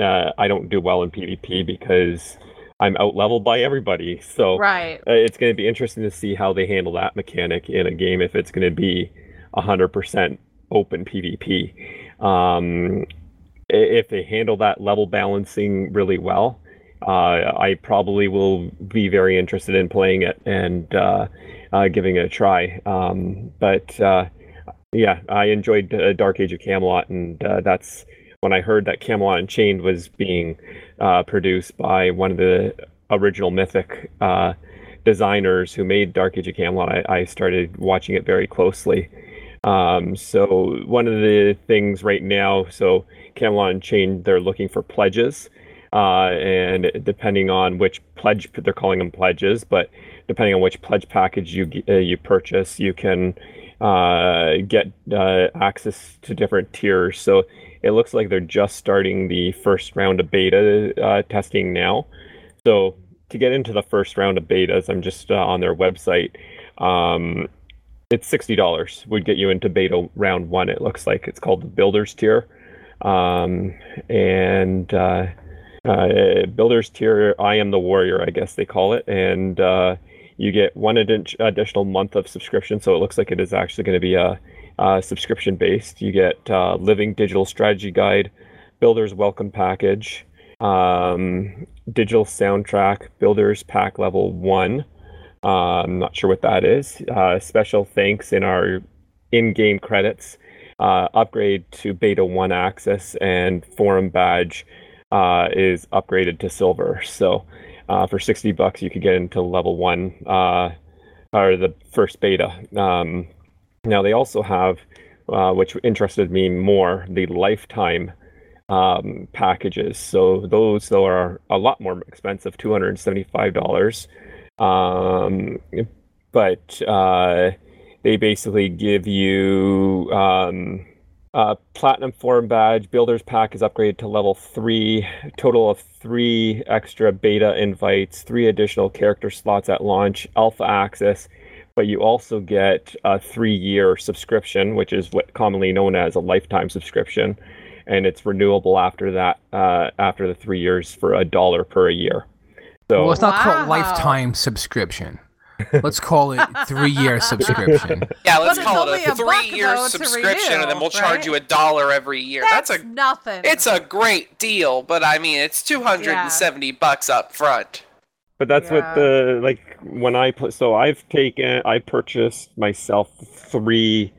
uh, I don't do well in PvP because I'm out leveled by everybody. So right. Uh, it's going to be interesting to see how they handle that mechanic in a game if it's going to be 100% open PvP. Um, if they handle that level balancing really well, uh, I probably will be very interested in playing it and uh, uh, giving it a try. Um, but uh, yeah, I enjoyed uh, Dark Age of Camelot, and uh, that's when I heard that Camelot Unchained was being produced by one of the original Mythic designers who made Dark Age of Camelot. I, I started watching it very closely. Um, so one of the things right now, so Camelot Unchained, they're looking for pledges. Uh, and depending on which pledge they're calling them pledges, but depending on which pledge package you uh, you purchase, you can uh, get uh, access to different tiers. So it looks like they're just starting the first round of beta uh, testing now. So to get into the first round of betas, I'm just uh, on their website. Um, it's sixty dollars would get you into beta round one. It looks like it's called the builders tier, um, and uh, uh, builders tier. I am the warrior, I guess they call it, and uh, you get one ad- additional month of subscription. So it looks like it is actually going to be a, a subscription based. You get uh, living digital strategy guide, builders welcome package, um, digital soundtrack, builders pack level one. Uh, I'm not sure what that is. Uh, special thanks in our in-game credits. Uh, upgrade to beta one access and forum badge uh, is upgraded to silver. So uh, for 60 bucks, you could get into level one uh, or the first beta. Um, now they also have, uh, which interested me more, the lifetime um, packages. So those though are a lot more expensive, two hundred and seventy-five dollars. Um, but uh, they basically give you um, uh, Platinum Forum Badge Builder's Pack is upgraded to level three. Total of three extra beta invites, three additional character slots at launch, Alpha Access, but you also get a three-year subscription, which is what commonly known as a lifetime subscription, and it's renewable after that, uh, after the three years for a dollar per year. So, well, it's not Wow. called lifetime subscription. Let's call it three-year subscription. Yeah, let's But call it a a buck, three-year though, to subscription, and then we'll charge right? you a dollar every year. That's, That's, a nothing. it's a great deal, but I mean, it's two hundred and seventy bucks up front. But that's Yeah. what the like when I put. So I've taken, I purchased myself three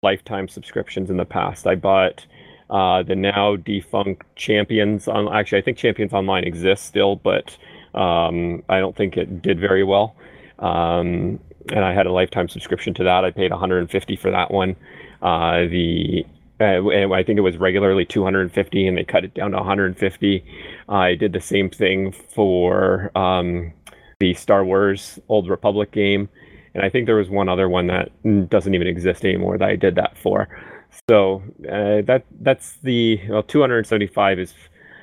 lifetime subscriptions in the past. I bought uh, the now defunct Champions on. Actually, I think Champions Online exists still, but um, I don't think it did very well. Um, and I had a lifetime subscription to that. I paid 150 for that one. Uh, the uh, and I think it was regularly 250, and they cut it down to 150. I did the same thing for um, the Star Wars Old Republic game, and I think there was one other one that doesn't even exist anymore that I did that for. So uh, that that's the well, 275 is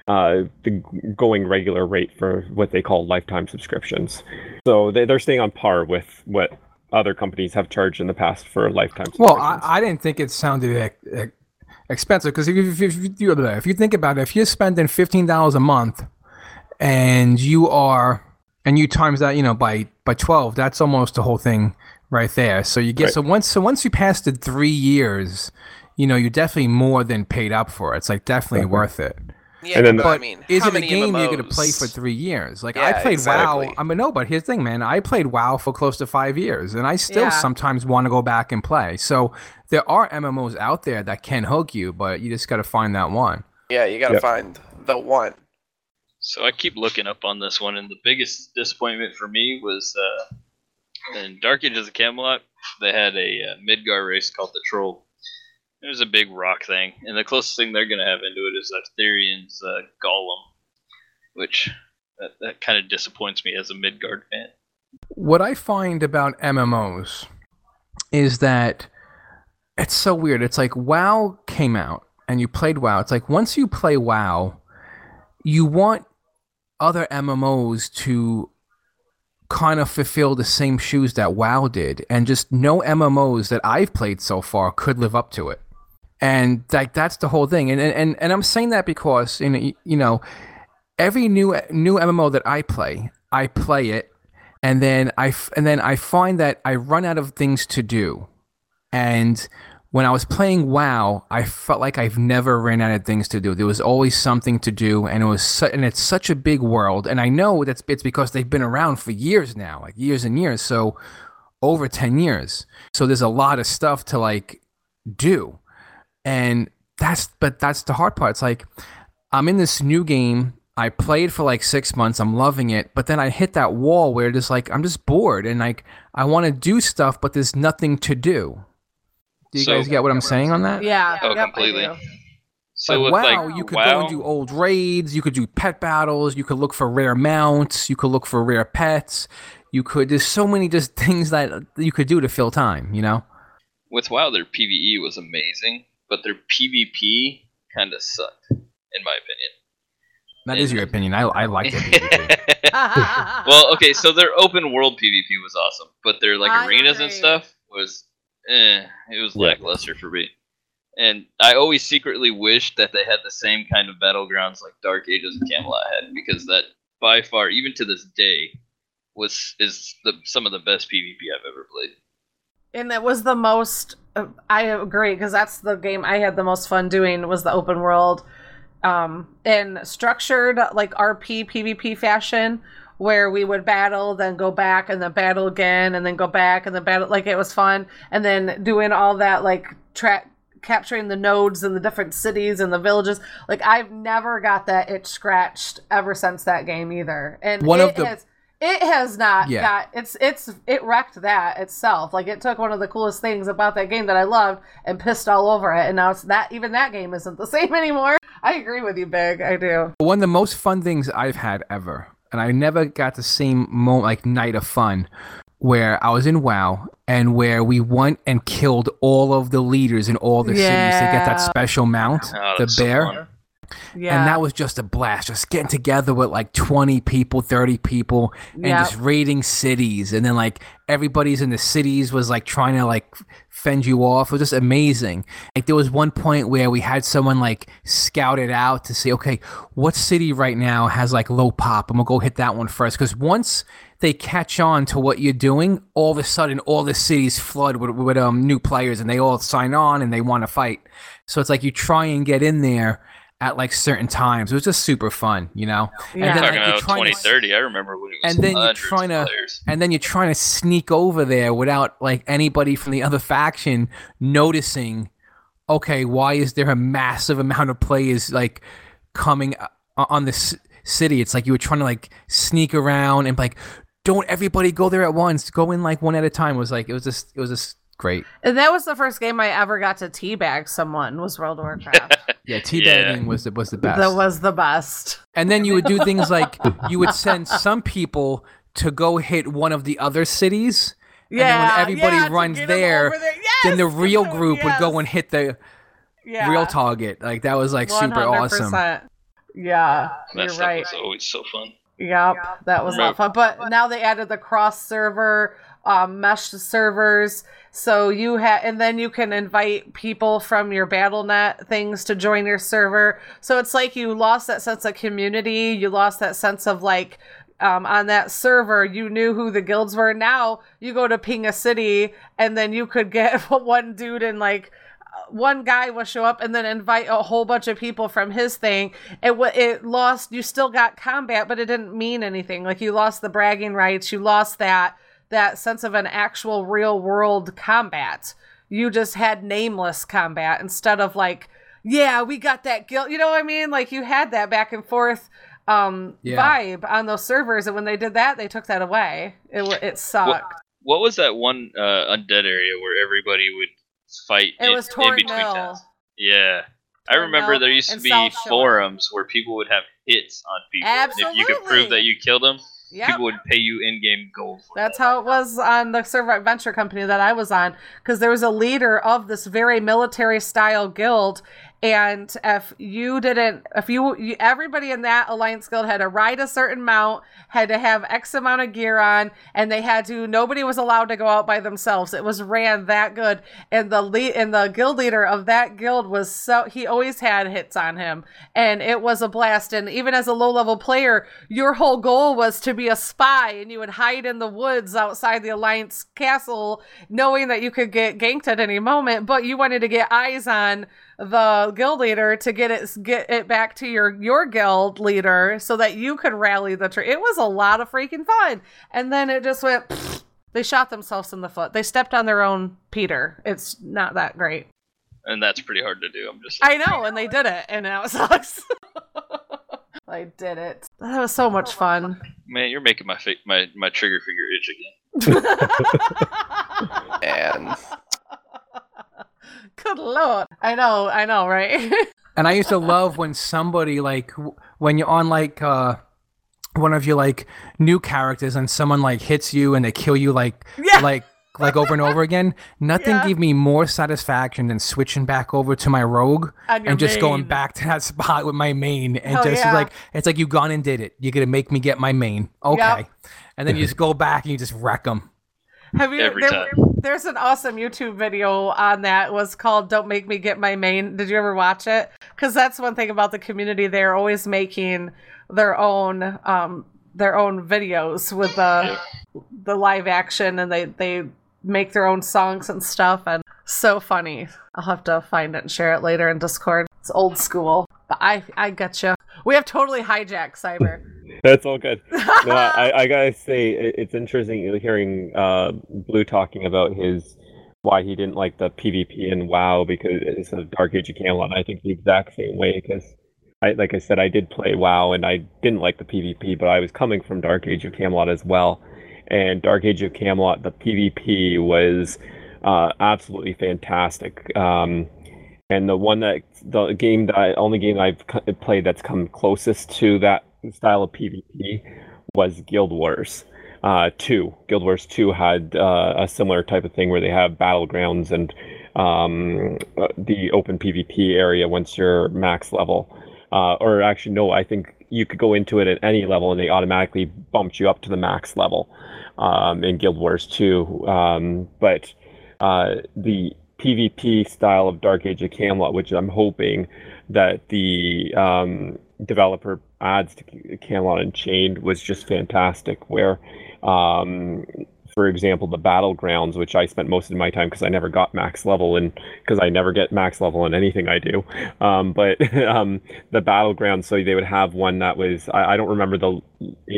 uh, the going regular rate for what they call lifetime subscriptions. So they, they're staying on par with what other companies have charged in the past for lifetime Well. I, I didn't think it sounded ex- expensive because if, you- if, you- if, you, if you think about it, if you're spending fifteen dollars a month and you are and you times that you know by by twelve, that's almost the whole thing right there. So you get Right. so once so once you pass the three years, you know you're definitely more than paid up for. it. It's like definitely worth it. Yeah, And then- but, But I mean, is how it a many game you're gonna play for three years? Like Yeah, I played WoW. exactly. I mean, no, but here's the thing, man. I played WoW for close to five years, and I still Yeah. sometimes want to go back and play. So there are MMOs out there that can hook you, but you just got to find that one. Yeah, you gotta Yep. find the one. So I keep looking up on this one, and the biggest disappointment for me was uh, in Dark Ages of Camelot. They had a uh, Midgard race called the Troll. Was a big rock thing, and the closest thing they're gonna have into it is Arthurian's uh, Golem, which that, that kind of disappoints me as a Midgard fan. What I find about MMOs is that it's so weird. It's like WoW came out and you played WoW. It's like once you play WoW, you want other MMOs to kind of fulfill the same shoes that WoW did, and just no MMOs that I've played so far could live up to it. And like that's the whole thing. And and and I'm saying that because know, you know every new new MMO that I play, I play it, and then I and then I find that I run out of things to do. And when I was playing WoW, I felt like I've never ran out of things to do. There was always something to do, and it was su- and it's such a big world. And I know that's it's because they've been around for years now, like years and years. So over ten years. So there's a lot of stuff to like do, and that's but that's the hard part. It's like I'm in this new game. I played for like six months. I'm loving it, but then I hit that wall where it's like I'm just bored and like I want to do stuff, but there's nothing to do. Do you So- guys get what I'm saying on that? Yeah. Oh, yep, completely. So like, wow, like you could WoW, go and do old raids. You could do pet battles. You could look for rare mounts. You could look for rare pets. You could. There's so many just things that you could do to fill time. You know. with WoW, their PVE was amazing, but their PvP kind of sucked, in my opinion. That is your opinion. I I like it. well, okay, so their open world PvP was awesome, but their like I arenas and stuff was, eh, it was Yeah. lackluster for me. And I always secretly wished that they had the same kind of battlegrounds like Dark Ages of Camelot had, because that by far, even to this day, was is the some of the best PvP I've ever played. and it was the most i agree because that's the game i had the most fun doing was the open world um in structured like rp pvp fashion where we would battle then go back and then battle again and then go back and then battle like it was fun. And then doing all that like track capturing the nodes and the different cities and the villages like i've never got that itch scratched ever since that game either. And One of the- has it has not Yeah. got it's it's it wrecked that itself. Like it took one of the coolest things about that game that I loved and pissed all over it, and now it's that even that game isn't the same anymore. I agree with you, Big. I do. One of the most fun things I've had ever, and I never got the same moment, like night of fun, where I was in WoW and where we went and killed all of the leaders in all the cities to get that special mount, Oh, the that's so bear. fun. Yeah, And that was just a blast. Just getting together with like 20 people, 30 people, and Yep. just raiding cities. And then like everybody's in the cities was like trying to like fend you off. It was just amazing. Like there was one point where we had someone like scout it out to see, okay, what city right now has like low pop? I'm gonna go hit that one first. Because once they catch on to what you're doing, all of a sudden all the cities flood with, with um, new players and they all sign on and they want to fight. So it's like you try and get in there at like certain times. It was just super fun, you know. Yeah. And then Talking like, you're about trying to- 2030, I remember when it was and then you're trying to players. and then you're trying to sneak over there without like anybody from the other faction noticing okay why is there a massive amount of players like coming uh, on this city it's like you were trying to like sneak around and like don't everybody go there at once go in like one at a time it was like it was just it was just great and that was the first game I ever got to teabag someone was World of Warcraft. yeah teabagging was the was the best that was the best. And then you would do things like you would send some people to go hit one of the other cities. Yeah, and then when everybody yeah, runs get 'em there, over there. then the real group would go and hit the Yeah. real target. Like that was like super awesome. Yeah, That you're stuff right. was always so fun. Yep, that was a lot of fun. But now they added the cross server, um, mesh servers. So you have, and then you can invite people from your BattleNet things to join your server. So it's like you lost that sense of community. You lost that sense of like, um, on that server, you knew who the guilds were. Now you go to ping a city, and then you could get one dude in like one guy will show up and then invite a whole bunch of people from his thing. It wa it lost. You still got combat, but it didn't mean anything. Like you lost the bragging rights. You lost that that sense of an actual real world combat. You just had nameless combat instead of like, yeah, we got that guilt. You know what I mean? Like you had that back and forth um Yeah. vibe on those servers and when they did that they took that away it it sucked What was that one uh, undead area where everybody would fight it in, was in torn between mill towns? Yeah. I remember Mill there used to be South Shore. forums where people would have hits on people. And if you could prove that you killed them, yeah people would pay you in-game gold for That's that. how it was on the server adventure company that I was on because there was a leader of this very military style guild and if you didn't if you, you everybody in that alliance guild had to ride a certain mount had to have x amount of gear on and they had to nobody was allowed to go out by themselves. It was ran that good. And the lead and the guild leader of that guild was so he always had hits on him. And it was a blast. And even as a low level player your whole goal was to be a spy and you would hide in the woods outside the alliance castle knowing that you could get ganked at any moment but you wanted to get eyes on the guild leader to get it get it back to your your guild leader so that you could rally the tree. It was a lot of freaking fun. And then it just went they shot themselves in the foot. They stepped on their own Peter. It's not that great. And that's pretty hard to do. I'm just I know, and they did it, and now it sucks. I did it. That was so much fun. Man, you're making my fi- my my trigger finger itch again. And Good lord. I know, I know, right? And I used to love when somebody like when you're on like uh one of your like new characters and someone like hits you and they kill you like Yeah. like like over and over again. Nothing Yeah. gave me more satisfaction than switching back over to my rogue On your and just going back to that spot with my main and Hell just yeah. like it's like you gone and did it. You're gonna make me get my main, okay? Yep. And then you just go back and you just wreck them. Have you? Every there- time. There's an awesome YouTube video on that. Was called "Don't Make Me Get My Main." Did you ever watch it? Because that's one thing about the community. They're always making their own um their own videos with the the live action, and they they make their own songs and stuff, and so funny. I'll have to find it and share it later in Discord. It's old school, but I I you. We have totally hijacked cyber. That's all good. No, I, I gotta say, it- it's interesting hearing uh, Blue talking about his why he didn't like the PvP in WoW because it's a Dark Age of Camelot. I think the exact same way because, I, like I said, I did play WoW and I didn't like the PvP, but I was coming from Dark Age of Camelot as well. And Dark Age of Camelot, the PvP was uh, absolutely fantastic. Um, and the one that the game that I, only game I've played that's come closest to that style of PvP was Guild Wars. Uh, two Guild Wars two had uh, a similar type of thing where they have battlegrounds and um, the open PvP area once you're max level. Uh, or actually, no, I think you could go into it at any level and they automatically bumped you up to the max level um, in Guild Wars 2. Um, but uh, the PvP style of Dark Age of Camelot, which I'm hoping that the um, developer adds to Camelot Unchained, was just fantastic. Where, um, for example, the battlegrounds, which I spent most of my time because I never got max level and because I never get max level in anything I do. Um, but um, the battlegrounds, so they would have one that was I, I don't remember the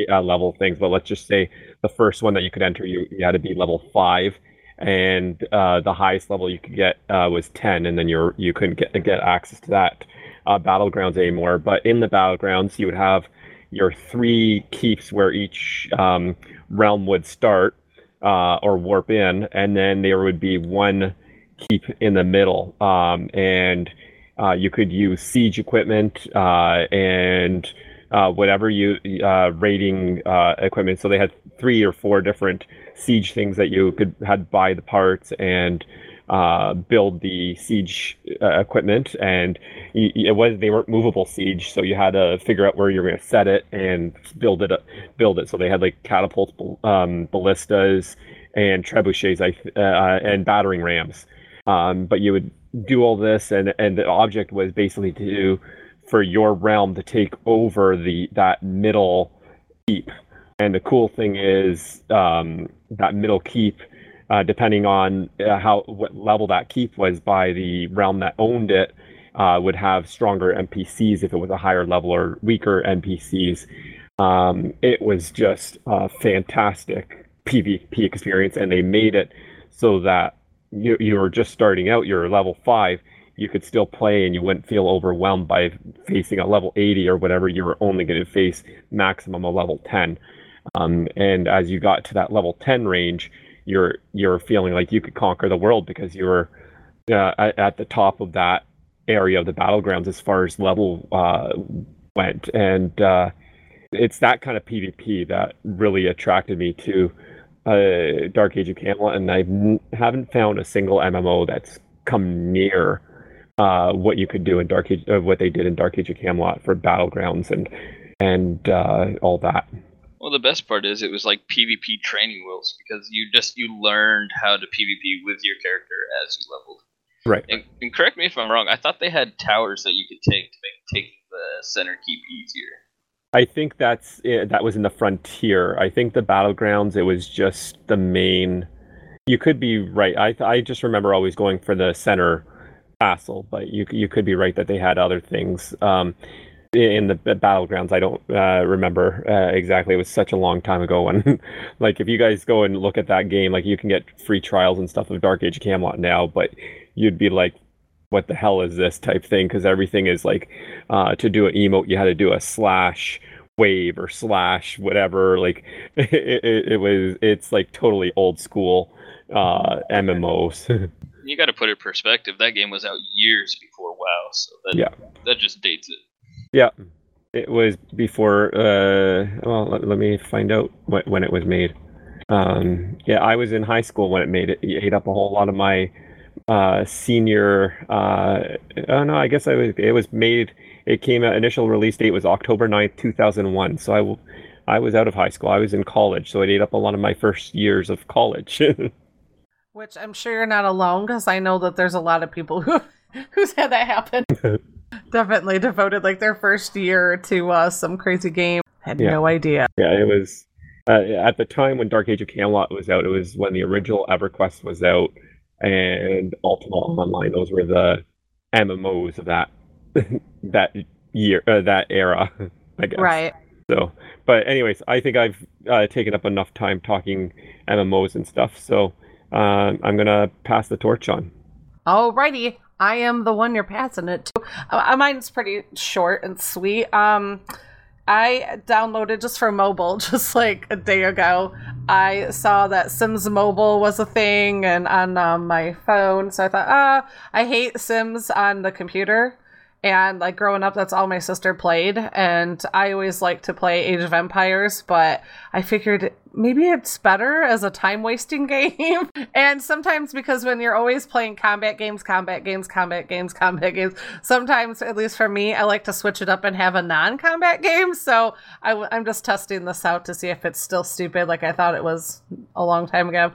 uh, level things, but let's just say the first one that you could enter, you, you had to be level five and uh, the highest level you could get uh, was 10 and then you're you couldn't get get access to that uh, battlegrounds anymore. But in the battlegrounds you would have your three keeps where each um, realm would start uh, or warp in and then there would be one keep in the middle. Um, and uh, you could use siege equipment uh, and whatever you rating uh, equipment. So they had three or four different siege things that you could had buy the parts and uh, build the siege uh, equipment. And y y- it was they weren't movable siege so you had to figure out where you're going to set it and build it up, build it. So they had like catapults um, ballistas and trebuchets I uh, and battering rams. Um, but you would do all this and and the object was basically to for your realm to take over the that middle keep and the cool thing is um, that middle keep uh, depending on uh, how what level that keep was by the realm that owned it, uh, would have stronger NPCs if it was a higher level or weaker NPCs. Um, it was just a fantastic PvP experience, and they made it so that you you were just starting out, you're level five, you could still play and you wouldn't feel overwhelmed by facing a level 80 or whatever. You were only going to face maximum a level 10. Um, and as you got to that level 10 range, you're you're feeling like you could conquer the world because you were uh, at, at, the top of that area of the battlegrounds as far as level uh, went. And uh, it's that kind of PvP that really attracted me to uh, Dark Age of Camelot, and I n- haven't found a single MMO that's come near uh, what you could do in Dark Age, uh, what they did in Dark Age of Camelot for battlegrounds and and all that. Well, the best part is it was like PvP training wheels because you just you learned how to PvP with your character as you leveled. Right. And, and correct me if I'm wrong. I thought they had towers that you could take to make taking the center keep easier. I think that's it, that was in the frontier. I think the battlegrounds it was just the main. You could be right. I I just remember always going for the center castle, but you you could be right that they had other things. Um, in the battlegrounds, I don't uh, remember uh, exactly. It was such a long time ago. When, like, if you guys go and look at that game, like, you can get free trials and stuff of Dark Age Camelot now, but you'd be like, what the hell is this type thing? Because everything is like, uh, to do an emote, you had to do a slash wave or slash whatever. Like, it, it, it was, it's like totally old school uh, MMOs. you got to put it in perspective. That game was out years before WoW, so that, yeah, that just dates it. Yeah, it was before. Uh, well, let, let me find out what, when it was made. Um, yeah, I was in high school when it made it. It ate up a whole lot of my uh, senior. Uh, oh no, I guess I was. It was made. It came out. Initial release date was October 9th, two thousand one. So I, I was out of high school. I was in college, so it ate up a lot of my first years of college. Which I'm sure you're not alone because I know that there's a lot of people who who's had that happen. Definitely devoted like their first year to uh, some crazy game. Had yeah. no idea. Yeah, it was uh, at the time when Dark Age of Camelot was out. It was when the original EverQuest was out, and Ultima Online. Those were the MMOs of that that year, uh, that era. I guess. Right. So, but anyways, I think I've uh, taken up enough time talking MMOs and stuff. So uh, I'm gonna pass the torch on. Alrighty, I am the one you're passing it to. Uh, mine's pretty short and sweet. Um, I downloaded just for mobile just like a day ago. I saw that Sims Mobile was a thing and on um, my phone, so I thought, ah, I hate Sims on the computer and like growing up that's all my sister played. And i always liked to play age of empires but i figured maybe it's better as a time wasting game. And sometimes because when you're always playing combat games combat games combat games combat games sometimes at least for me i like to switch it up and have a non-combat game. So i w- i'm just testing this out to see if it's still stupid like i thought it was a long time ago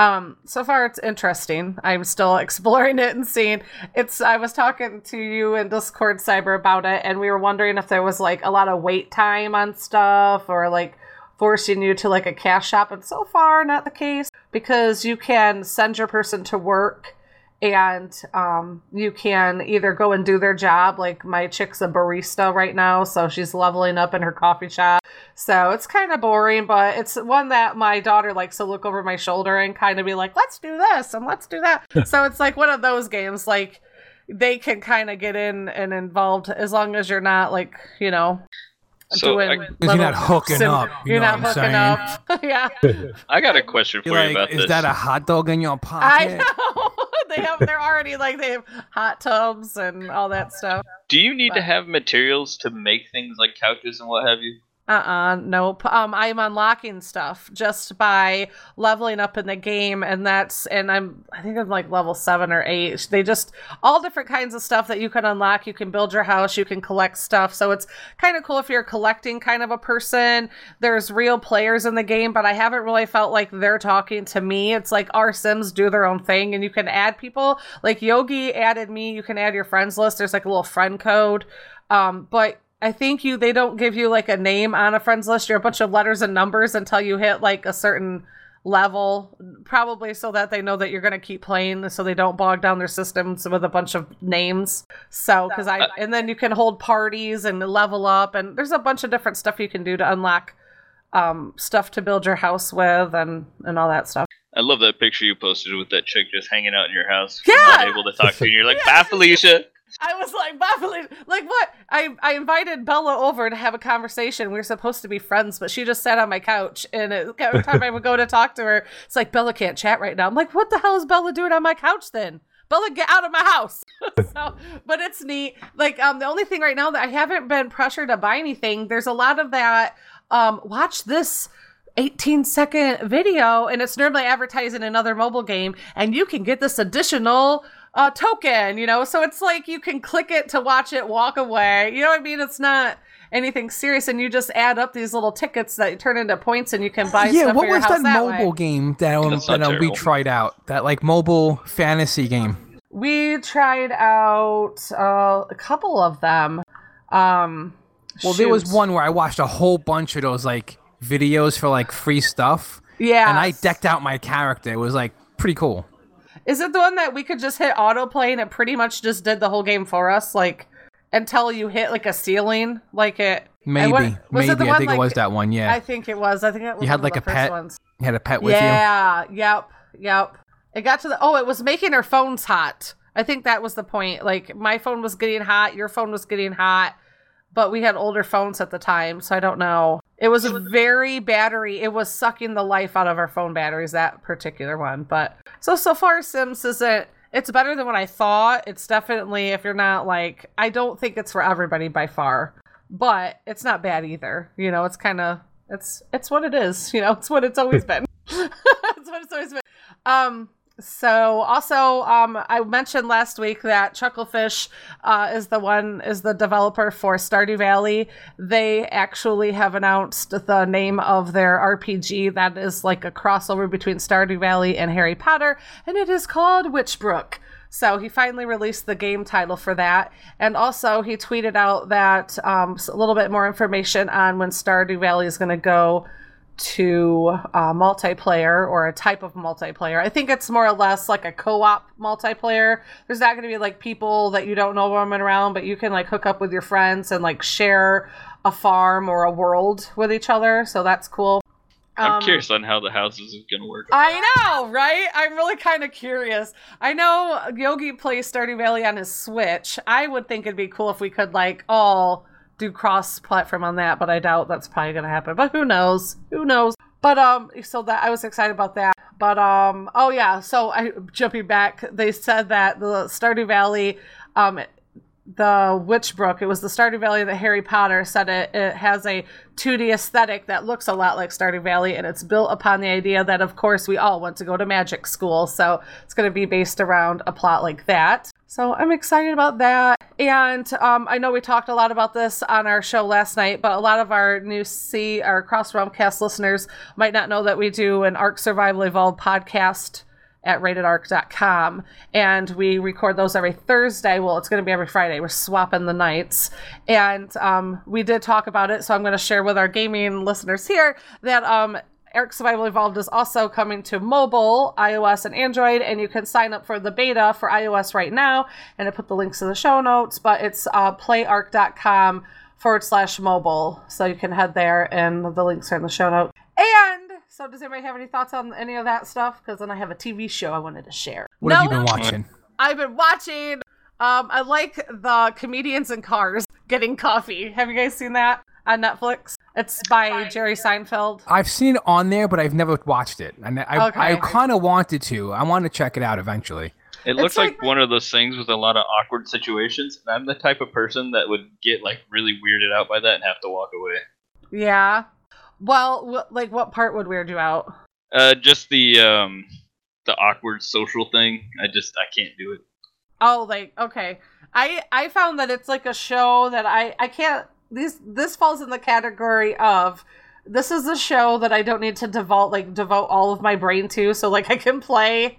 um, so far it's interesting. I'm still exploring it and seeing. It's. I was talking to you in Discord Cyber about it, and we were wondering if there was like a lot of wait time on stuff or like forcing you to like a cash shop. And so far, not the case because you can send your person to work and um, you can either go and do their job. Like my chick's a barista right now, so she's leveling up in her coffee shop. So it's kind of boring, but it's one that my daughter likes to look over my shoulder and kind of be like, let's do this and let's do that. so it's like one of those games, like they can kind of get in and involved as long as you're not like, you know, so doing I, you're not hooking sim- up. You you're not hooking up. yeah. I got a question for you're you like, about is this. Is that a hot dog in your pocket? I know. they have. They're already like they have hot tubs and all that stuff. Do you need but, to have materials to make things like couches and what have you? Uh-uh nope. Um i'm unlocking stuff just by leveling up in the game and that's and i'm i think i'm like level seven or eight. They just all different kinds of stuff that you can unlock. You can build your house you can collect stuff. So it's kind of cool if you're collecting kind of a person. There's real players in the game but i haven't really felt like they're talking to me. It's like our sims do their own thing and you can add people. Like yogi added me. You can add your friends list. There's like a little friend code. Um but I think you they don't give you like a name on a friends list. You're a bunch of letters and numbers until you hit like a certain level, probably so that they know that you're going to keep playing, so they don't bog down their systems with a bunch of names. So, because I, and then you can hold parties and level up, and there's a bunch of different stuff you can do to unlock um, stuff to build your house with and and all that stuff. I love that picture you posted with that chick just hanging out in your house, Yeah! not able to talk to you. And you're like, "Bye, Felicia." I was like, baffling. Like what? I I invited Bella over to have a conversation. We were supposed to be friends, but she just sat on my couch. And it, every time I would go to talk to her, it's like Bella can't chat right now. I'm like, what the hell is Bella doing on my couch then? Bella, get out of my house. so, but it's neat. Like, um, the only thing right now that I haven't been pressured to buy anything. There's a lot of that. Um, watch this. 18 second video and it's normally advertising another mobile game and you can get this additional uh, token you know so it's like you can click it to watch it walk away you know what i mean it's not anything serious and you just add up these little tickets that turn into points and you can buy yeah, stuff what for your was house that that mobile way. game that, um, That's that not um, we tried out? That like mobile fantasy game. we tried out uh, a couple of them um Well, there was one where I watched a whole bunch of those like videos for like free stuff, yeah and I decked out my character. It was like pretty cool. Is it the one that we could just hit autoplay and it pretty much just did the whole game for us, like until you hit like a ceiling, like it? Maybe, wa- was it the maybe I one, think like- it was that one. Yeah, I think it was. I think it was. You had, like, a pet Ones. you had a pet with you. Yeah. Yep. Yep. It got to the. Oh, it was making our phones hot. I think that was the point. Like my phone was getting hot, your phone was getting hot, but we had older phones at the time, so I don't know. It was a very battery. It was sucking the life out of our phone batteries. That particular one, but so so far, Sims isn't. It's better than what I thought. It's definitely if you're not like I don't think it's for everybody by far, but it's not bad either. You know, it's kind of it's it's what it is. You know, it's what it's always been. That's what it's always been. Um. So also, um, I mentioned last week that Chucklefish uh, is the one is the developer for Stardew Valley. They actually have announced the name of their RPG that is like a crossover between Stardew Valley and Harry Potter, and it is called Witchbrook. So he finally released the game title for that, and also he tweeted out that um, a little bit more information on when Stardew Valley is going to go to uh, multiplayer or a type of multiplayer. I think it's more or less like a co-op multiplayer. There's not going to be like people that you don't know roaming around, but you can like hook up with your friends and like share a farm or a world with each other. So that's cool. I'm Um, curious on how the houses is gonna work. I know, right? I'm really kind of curious. I know Yogi plays Stardew Valley on his Switch. I would think it'd be cool if we could like all do cross-platform on that, but I doubt that's probably gonna happen. But who knows? Who knows? But um, so that I was excited about that. But um, oh yeah. So I jumping back, they said that the Stardew Valley, um, the Witchbrook. It was the Stardew Valley that Harry Potter said it, it has a 2D aesthetic that looks a lot like Stardew Valley, and it's built upon the idea that, of course, we all want to go to magic school, so it's going to be based around a plot like that. So I'm excited about that. And um, I know we talked a lot about this on our show last night, but a lot of our new C, our Cross Realm Cast listeners might not know that we do an ARK Survival Evolved podcast at ratedarc.com and we record those every thursday. Well it's going to be every friday. We're swapping the nights. And um, we did talk about it so i'm going to share with our gaming listeners here that um, ARK Survival Evolved is also coming to mobile, iOS, and Android, and you can sign up for the beta for iOS right now. And I put the links in the show notes, but it's uh, playark.com forward slash mobile. So you can head there, and the links are in the show notes. And so, does anybody have any thoughts on any of that stuff? Because then I have a TV show I wanted to share. What have you been watching? I've been watching. Um, I like the comedians in cars getting coffee. Have you guys seen that on Netflix? It's by Jerry Seinfeld. I've seen it on there, but I've never watched it, and I I Okay. kind of wanted to. I want to check it out eventually. It looks like- like, one of those things with a lot of awkward situations. And I'm the type of person that would get like really weirded out by that and have to walk away. Yeah. Well, wh- like what part would weird you out? Uh, just the um, the awkward social thing. I just I can't do it. Oh, like okay. I I found that it's like a show that I I can't. This this falls in the category of this is a show that I don't need to devote like devote all of my brain to. So like I can play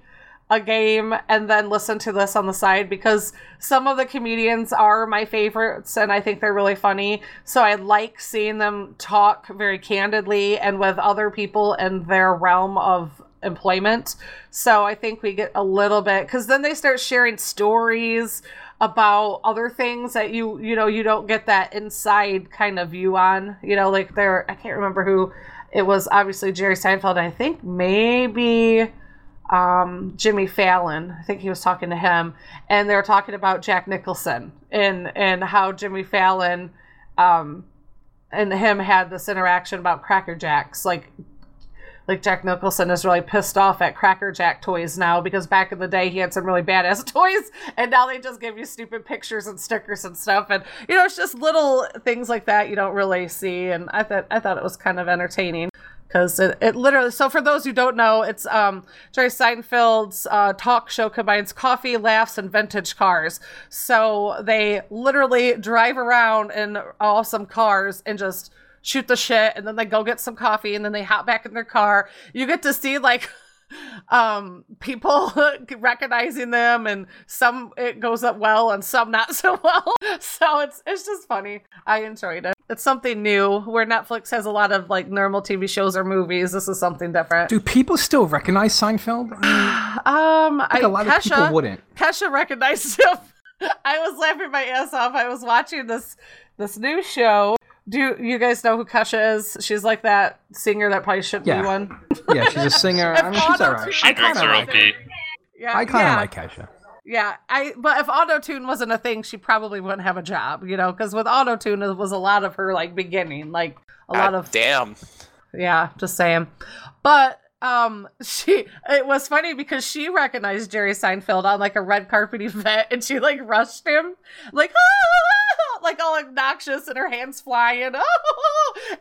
a game and then listen to this on the side because some of the comedians are my favorites and I think they're really funny. So I like seeing them talk very candidly and with other people in their realm of employment. So I think we get a little bit because then they start sharing stories about other things that you you know you don't get that inside kind of view on. You know, like there I can't remember who it was. Obviously Jerry Seinfeld. I think maybe um, Jimmy Fallon. I think he was talking to him, and they were talking about Jack Nicholson and and how Jimmy Fallon um, and him had this interaction about Cracker Jacks. Like like Jack Nicholson is really pissed off at Cracker Jack toys now because back in the day he had some really badass toys and now they just give you stupid pictures and stickers and stuff. And you know it's just little things like that you don't really see and I thought I thought it was kind of entertaining because it, it literally so for those who don't know it's um jerry seinfeld's uh, talk show combines coffee laughs and vintage cars. So they literally drive around in awesome cars and just shoot the shit and then they go get some coffee and then they hop back in their car you get to see like um people recognizing them and some it goes up well and some not so well so it's it's just funny i enjoyed it it's something new where netflix has a lot of like normal tv shows or movies this is something different Do people still recognize Seinfeld? I mean, um I think a lot of people wouldn't. Kesha recognized him. I was laughing my ass off. I was watching this this new show. Do you guys know who Kesha is? She's like that singer that probably shouldn't Yeah. be one. Yeah, she's a singer. I mean, she's alright. She I kind of like pee. Yeah, I kind of yeah, like Kesha. Yeah, I. But if auto tune wasn't a thing, she probably wouldn't have a job. You know, because with auto tune, it was a lot of her like beginning, like a lot God of damn. Yeah, just saying. But um she it was funny because she recognized Jerry Seinfeld on like a red carpet event and she like rushed him like "Ah!" Like all obnoxious and her hands flying.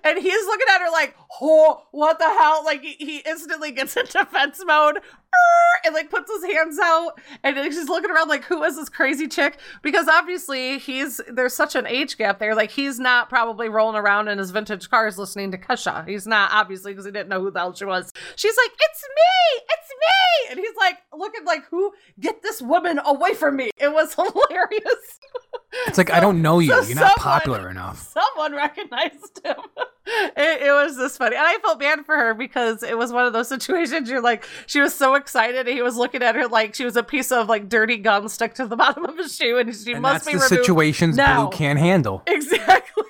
And he's looking at her like oh what the hell? Like he, he instantly gets in defense mode! Ah, and like puts his hands out and then she's looking around like who is this crazy chick? Because obviously he's there's such an age gap there like he's not probably rolling around in his vintage cars listening to Kesha. He's not obviously because he didn't know who the hell she was. She's like it's me! It's me! And he's like looking like who? Get this woman away from me! It was hilarious. It's like I don't know you. so You're not someone- popular enough. someone recognized him it, it was this funny and i felt bad for her because it was one of those situations you're like she was so excited and he was looking at her like she was a piece of like dirty gum stuck to the bottom of his shoe and she And must that's be the removed situations now. Blue can't handle. exactly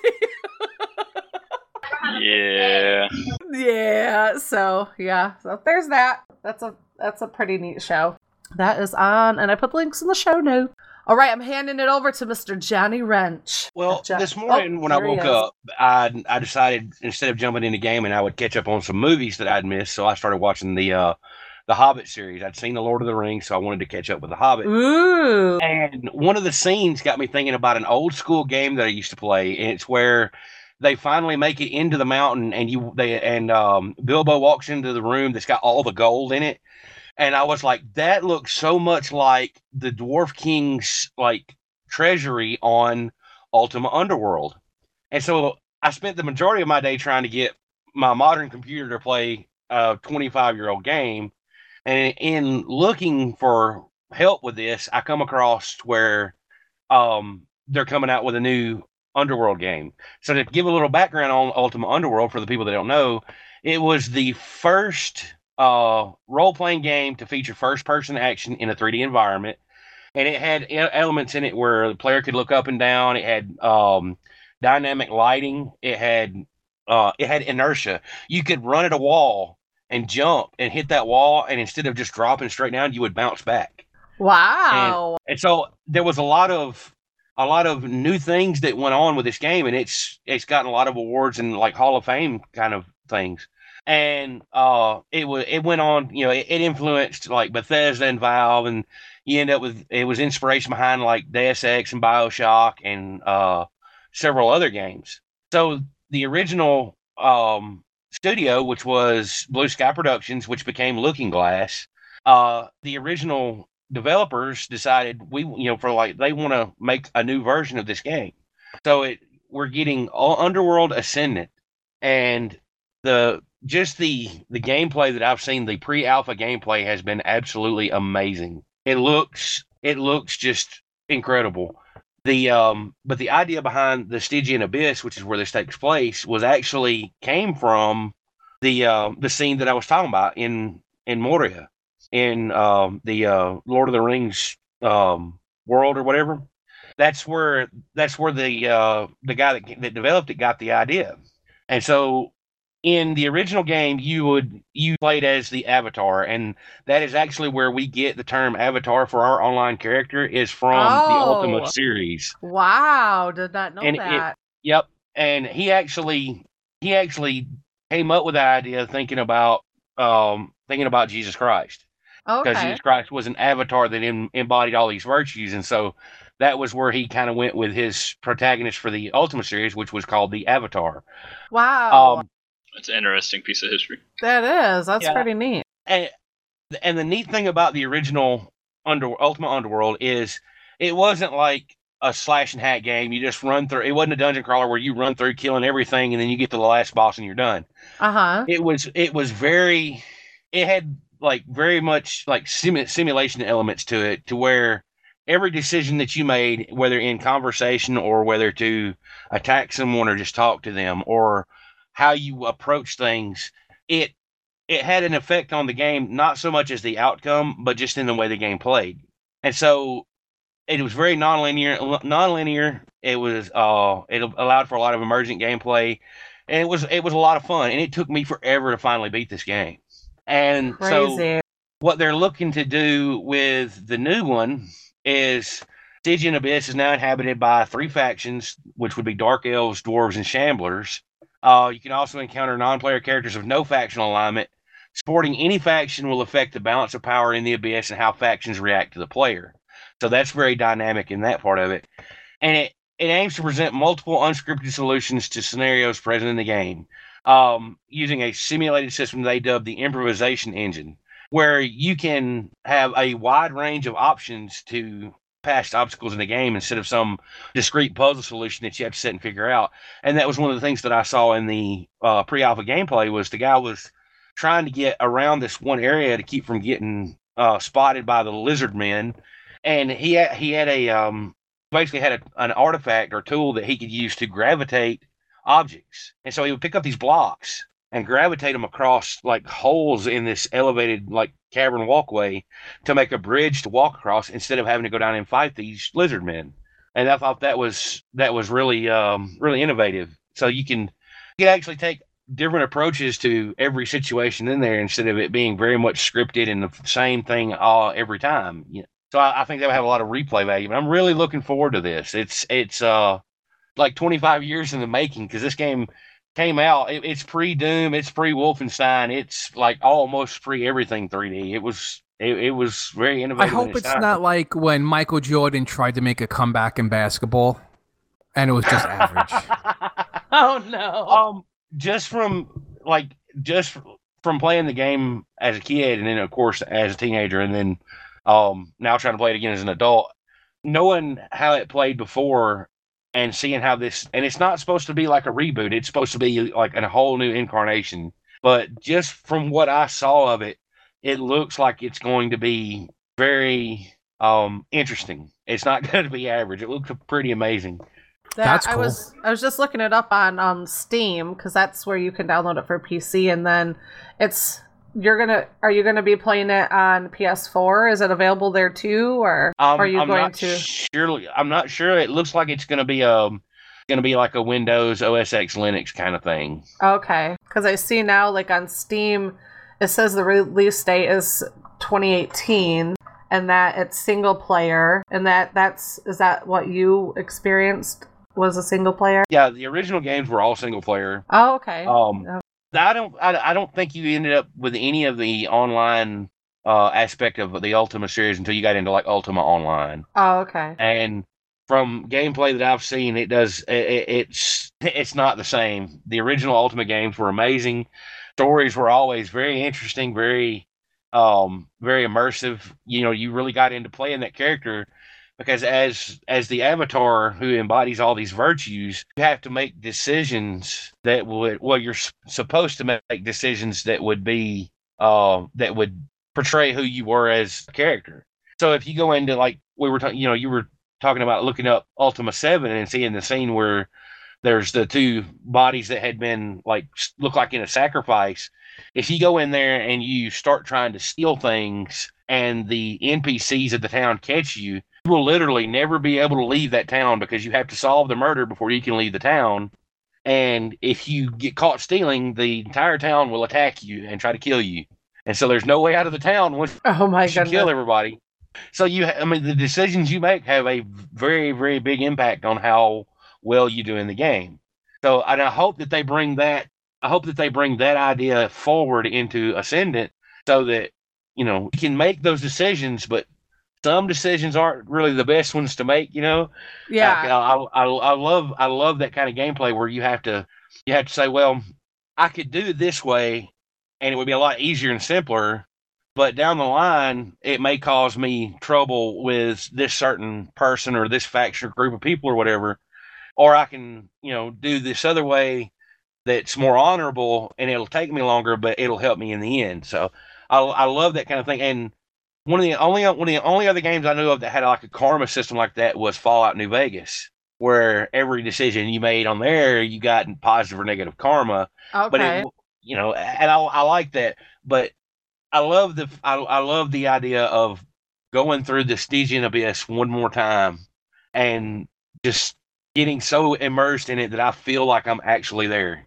Yeah. yeah so yeah so there's that that's a that's a pretty neat show that is on and i put links in the show notes all right i'm handing it over to mr johnny wrench Well, Jo- this morning Oh, when I woke up, I I decided instead of jumping in the game, and I would catch up on some movies that I'd missed. So I started watching the uh, the Hobbit series. I'd seen the Lord of the Rings, so I wanted to catch up with the Hobbit. ooh And one of the scenes got me thinking about an old school game that I used to play, and it's where they finally make it into the mountain, and you they and um, Bilbo walks into the room that's got all the gold in it, and I was like, that looks so much like the Dwarf King's like treasury on Ultima Underworld, and so I spent the majority of my day trying to get my modern computer to play a 25 year old game, and in looking for help with this, I come across where um, they're coming out with a new Underworld game. So to give a little background on Ultima Underworld for the people that don't know, it was the first uh, role playing game to feature first person action in a 3D environment, and it had elements in it where the player could look up and down. It had um, dynamic lighting. It had uh, it had inertia. You could run at a wall and jump and hit that wall, and instead of just dropping straight down, you would bounce back. wow And so there was a lot of a lot of new things that went on with this game, and it's it's gotten a lot of awards and like Hall of Fame kind of things. And uh, it was it went on, you know, it, it influenced like Bethesda and Valve, and you end up with it was inspiration behind like Deus Ex and Bioshock and uh, several other games. So the original um, studio, which was Blue Sky Productions, which became Looking Glass, uh, the original developers decided we you know for like they want to make a new version of this game so it we're getting all underworld ascendant and the just the the gameplay that I've seen, the pre-alpha gameplay has been absolutely amazing. It looks it looks just incredible. The um, but the idea behind the Stygian Abyss, which is where this takes place, was actually came from the uh, the scene that I was talking about in in Moria, in um, the uh, Lord of the Rings um, world or whatever. That's where that's where the uh, the guy that, that developed it got the idea, and so in the original game you would you played as the avatar and that is actually where we get the term avatar for our online character is from the Oh. Ultima series Wow, did not know And it- that. yep and he actually he actually came up with the idea thinking about um thinking about jesus christ because okay. jesus christ was an avatar that em- embodied all these virtues and so that was where he kind of went with his protagonist for the Ultima series which was called the avatar Wow. um It's an interesting piece of history. that is. That's Yeah. pretty neat. and and the neat thing about the original under Ultima Underworld is it wasn't like a slash and hack game. You just run through. It wasn't a dungeon crawler where you run through killing everything and then you get to the last boss and you're done. Uh huh. It was it was very. It had like very much like simu- simulation elements to it, to where every decision that you made, whether in conversation or whether to attack someone or just talk to them, or how you approach things, it it had an effect on the game, not so much as the outcome, but just in the way the game played. And so it was very nonlinear. Nonlinear. It was uh, it allowed for a lot of emergent gameplay, and it was it was a lot of fun. And it took me forever to finally beat this game. And so what they're looking to do with the new one is Stygian Abyss is now inhabited by three factions, which would be Dark Elves, Dwarves, and Shamblers. Uh, you can also encounter non-player characters of no factional alignment. Supporting any faction will affect the balance of power in the Abyss and how factions react to the player. So that's very dynamic in that part of it. And it, it aims to present multiple unscripted solutions to scenarios present in the game um, using a simulated system they dub the improvisation engine, where you can have a wide range of options to past obstacles in the game instead of some discrete puzzle solution that you have to sit and figure out. And that was one of the things that I saw in the uh, pre-alpha gameplay was the guy was trying to get around this one area to keep from getting uh, spotted by the lizard men, and he had, he had a um, basically had a, an artifact or tool that he could use to gravitate objects. And so he would pick up these blocks and gravitate them across like holes in this elevated like cavern walkway to make a bridge to walk across instead of having to go down and fight these lizard men. And I thought that was that was really um really innovative. So you can you can actually take different approaches to every situation in there instead of it being very much scripted and the same thing all every time. You know? So I, I think that would have a lot of replay value. But I'm really looking forward to this. It's it's uh like 25 years in the making because this game came out. It, it's pre Doom, it's pre Wolfenstein, it's like almost pre everything 3D. It was it, it was very I innovative. in hope its it's time. not like when Michael Jordan tried to make a comeback in basketball and it was just average. Oh no. um just from like just from playing the game as a kid and then of course as a teenager and then um now trying to play it again as an adult knowing how it played before and seeing how this and it's not supposed to be like a reboot it's supposed to be like a whole new incarnation but just from what i saw of it it looks like it's going to be very um interesting. It's not going to be average. It looks pretty amazing. That- That's I cool. was I was just looking it up on um Steam because that's where you can download it for PC, and then it's you're gonna are you gonna be playing it on PS4? Is it available there too, or Um, are you I'm going not to? Surely, I'm not sure. It looks like it's to be um to be like a Windows OS X Linux kind of thing. Okay, because I see now like on Steam, it says the release date is 2018, and that it's single player, and that that's is that what you experienced was a single player? Yeah, the original games were all single player. Oh, okay. Um, Oh. I don't, I, I don't think you ended up with any of the online uh aspect of the Ultima series until you got into like Ultima Online. Oh, okay. And from gameplay that I've seen, it does, it, it- it's, it's not the same. The original Ultima games were amazing. Stories were always very interesting, very, um, very immersive. You know, you really got into playing that character because as as the avatar who embodies all these virtues, you have to make decisions that would well, you're supposed to make decisions that would be uh that would portray who you were as a character. So if you go into like we were talking, you know, you were talking about looking up Ultima Seven and seeing the scene where there's the two bodies that had been like look like in a sacrifice. If you go in there and you start trying to steal things and the NPCs of the town catch you, you will literally never be able to leave that town because you have to solve the murder before you can leave the town. And if you get caught stealing, the entire town will attack you and try to kill you. And so there's no way out of the town once Oh my you kill everybody. So you, I mean, the decisions you make have a very, very big impact on how well you do in the game. So, and I hope that they bring that. I hope that they bring that idea forward into Ascendant, so that you know you can make those decisions, but some decisions aren't really the best ones to make. You know, Yeah. I, I, I, I love I love that kind of gameplay where you have to you have to say, well, I could do it this way, and it would be a lot easier and simpler. But down the line, it may cause me trouble with this certain person or this faction or group of people or whatever. Or I can, you know, do this other way that's more honorable, and it'll take me longer, but it'll help me in the end. So I, I love that kind of thing. And one of the only one of the only other games I knew of that had like a karma system like that was Fallout New Vegas, where every decision you made on there, you got positive or negative karma. But Okay. it, you know, and I, I like that. But I love the I, I love the idea of going through the Stygian abyss one more time and just getting so immersed in it that I feel like I'm actually there.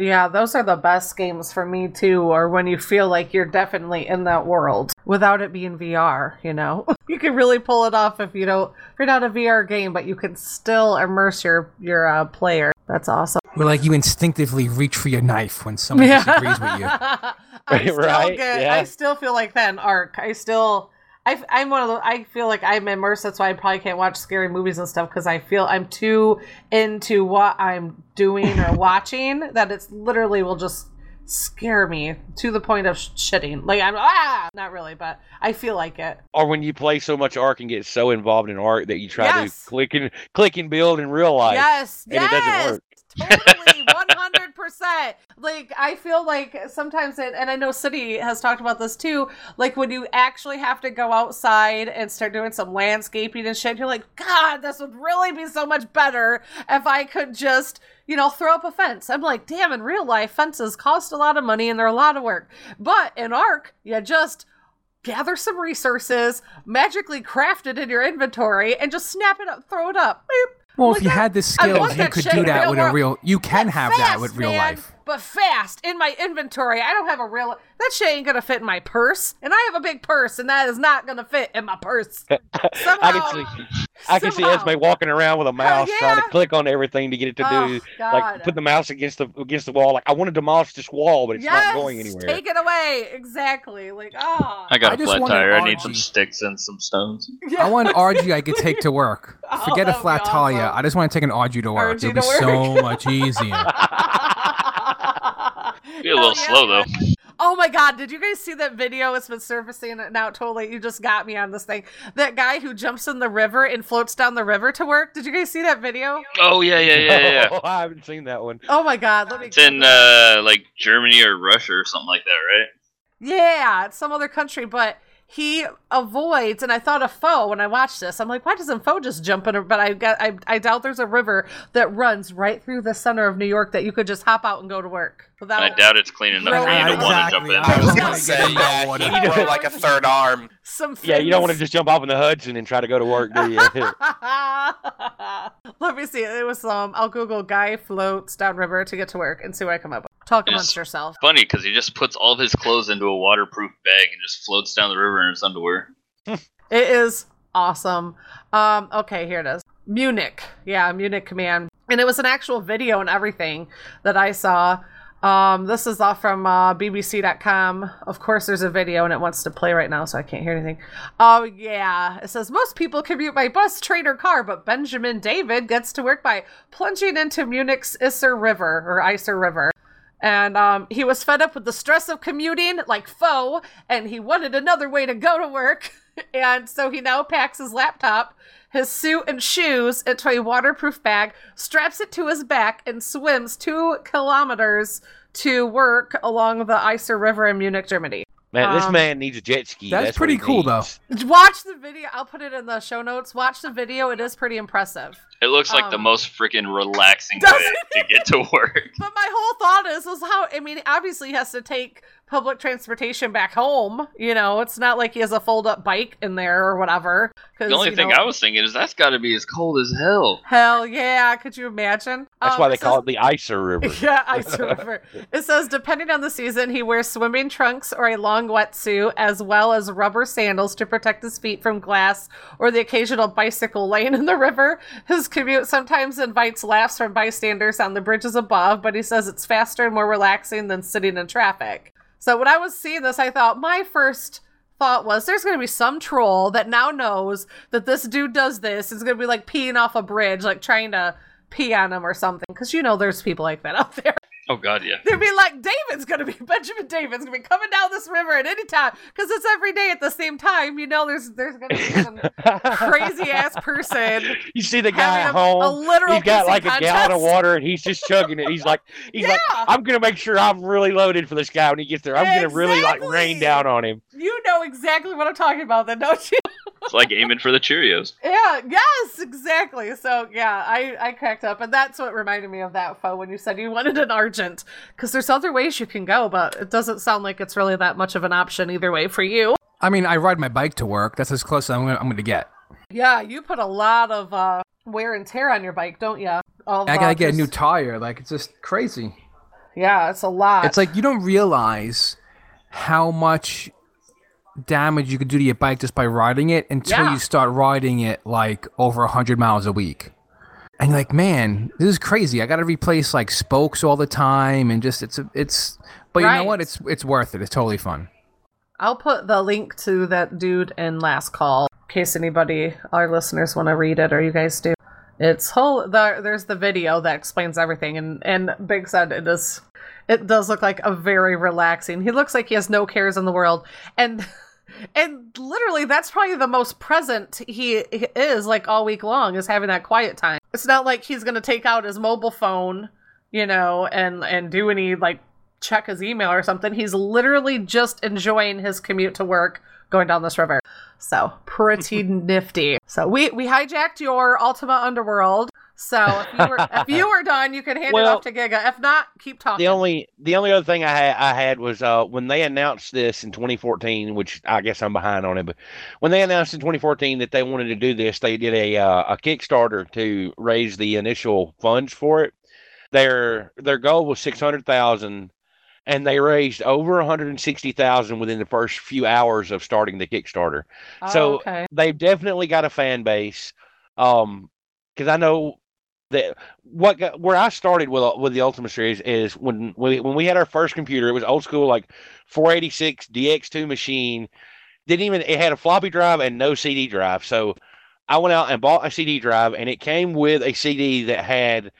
Yeah, those are the best games for me too, or when you feel like you're definitely in that world without it being VR, you know? you can really pull it off if you don't if you're not a VR game, but you can still immerse your your uh, player. That's awesome. Where like you instinctively reach for your knife when somebody disagrees with you. I still Right, get yeah. I still feel like that in ARK. I still I, I'm one of the. I feel like I'm immersed. That's why I probably can't watch scary movies and stuff because I feel I'm too into what I'm doing or watching that it's literally will just scare me to the point of sh- shitting. Like I'm ah, not really, but I feel like it. Or when you play so much ARK and get so involved in ARK that you try Yes. to click and click and build in real life. yes, and it yes, doesn't work. totally, one hundred percent. Like I feel like sometimes, it, and I know City has talked about this too. Like when you actually have to go outside and start doing some landscaping and shit, you're like, God, this would really be so much better if I could just. You know, throw up a fence. I'm like, damn, in real life, fences cost a lot of money and they're a lot of work. But in ARK, you just gather some resources, magically craft it in your inventory, and just snap it up, throw it up. Beep. Well, if you had the skills, you could do that with a real. You can have that with real man, life. But fast in my inventory. I don't have a real. That shit ain't gonna fit in my purse, and I have a big purse, and that is not gonna fit in my purse. Somehow, I can see I can see. Esme walking around with a mouse trying to click on everything to get it to Oh, do God. like put the mouse against the against the wall. Like I want to demolish this wall, but it's yes, not going anywhere. Take it away. Exactly. Like ah. I got I a flat tire. I need some sticks and some stones. Yeah. I want an Argy I could take to work. Oh, Forget a flat be tire. awesome. I just want to take an Argy to work. Argy It'd be work. so much easier. Be a little Hell slow yeah, though. Oh my god, did you guys see that video? It's been surfacing now totally. You just got me on this thing. That guy who jumps in the river and floats down the river to work. Did you guys see that video? Oh yeah, yeah, yeah, yeah. yeah. Oh, I haven't seen that one. Oh my god, let me It's in uh like Germany or Russia or something like that, right? Yeah, it's some other country, but he avoids and I thought of Foe when I watched this. I'm like, why doesn't Foe just jump in a but I got I, I doubt there's a river that runs right through the center of New York that you could just hop out and go to work without And I doubt it's clean enough for you to want to Exactly. jump I in. was Yeah. gonna Say, get yeah, you need more like a third arm. some Yeah, you don't want to just jump off in the Hudson and try to go to work, do you? Let me see. It was um. I'll Google guy floats downriver to get to work and see what I come up. with. Talk amongst yourself. Funny because he just puts all of his clothes into a waterproof bag and just floats down the river in his underwear. It is awesome. Um. Okay, here it is. Munich. Yeah, Munich Command, and it was an actual video and everything that I saw. Um, this is off from uh, BBC.com. Of course, there's a video and it wants to play right now, so I can't hear anything. Oh, yeah. It says most people commute by bus, train, or car, but Benjamin David gets to work by plunging into Munich's Isar River or Isar River. And um, he was fed up with the stress of commuting, like foe, and he wanted another way to go to work. and so he now packs his laptop, his suit, and shoes into a waterproof bag, straps it to his back, and swims two kilometers to work along the Iser River in Munich, Germany. Man, this Um, man needs a jet ski. That's what pretty he cool, though. Watch the video. I'll put it in the show notes. Watch the video. It is pretty impressive. It looks like the Um, most freaking relaxing way to get to work. But my whole thought is, is how I mean, obviously he has to take public transportation back home. You know, it's not like he has a fold up bike in there or whatever. The only thing know- I was thinking is that's got to be as cold as hell. Hell yeah! Could you imagine? That's Um, why they it call says- it the Iser River. Yeah, ice river. It says depending on the season, he wears swimming trunks or a long wetsuit, as well as rubber sandals to protect his feet from glass or the occasional bicycle lane in the river. His commute sometimes invites laughs from bystanders on the bridges above, but he says it's faster and more relaxing than sitting in traffic. So when I was seeing this, I thought my first thought was there's going to be some troll that now knows that this dude does this. Is going to be like peeing off a bridge, like trying to pee on him or something. Because you know there's people like that out there. Oh god, yeah. They'd be like, David's gonna be Benjamin David's gonna be coming down this river at any time because it's every day at the same time. You know, there's there's gonna be some crazy ass person You see the guy having at a, home. a literal. He's got pissing like a gallon of water and he's just chugging it. He's like, he's like, Yeah. I'm gonna make sure I'm really loaded for this guy when he gets there. I'm gonna really like rain down on him. You know exactly what I'm talking about, then, don't you? It's like aiming for the Cheerios. Yeah. Yes. Exactly. So yeah, I I cracked up, and that's what reminded me of that foe when you said you wanted an Because there's other ways you can go, but it doesn't sound like it's really that much of an option either way for you. I mean, I ride my bike to work. That's as close as I'm gonna, get. Yeah, you put a lot of uh, wear and tear on your bike, don't you? I gotta get a new tire. Like it's just crazy. yeah, it's a lot. It's like you don't realize how much damage you could do to your bike just by riding it until Yeah. you start riding it like over 100 miles a week. And you're like, man, this is crazy. I got to replace like spokes all the time and just it's it's but you know what? It's it's worth it. It's totally fun. I'll put the link to that dude in last call in case anybody, our listeners, want to read it or you guys do. It's whole. The, there's the video that explains everything, and and Big said it is. It does look like a very relaxing. He looks like he has no cares in the world, and and literally that's probably the most present he is like all week long is having that quiet time. It's not like he's gonna take out his mobile phone, you know, and and do any like check his email or something. He's literally just enjoying his commute to work going down this river. So pretty nifty. So we we hijacked your Ultima Underworld. So if you were if you were done, you could hand it off to Giga. If not, keep talking. The only the only other thing I had I had was uh when they announced this in 2014, which I guess I'm behind on it, but when they announced in 2014 that they wanted to do this, they did a uh, a Kickstarter to raise the initial funds for it. Their their goal was 600,000 and they raised over 160,000 within the first few hours of starting the Kickstarter. Oh, so- okay. they've definitely got a fan base. Um, because I know that what got, where I started with with the Ultima series is when we when we had our first computer, it was old school like 486 DX2 machine. Didn't even it had a floppy drive and no CD drive. So I went out and bought a CD drive, and it came with a CD that had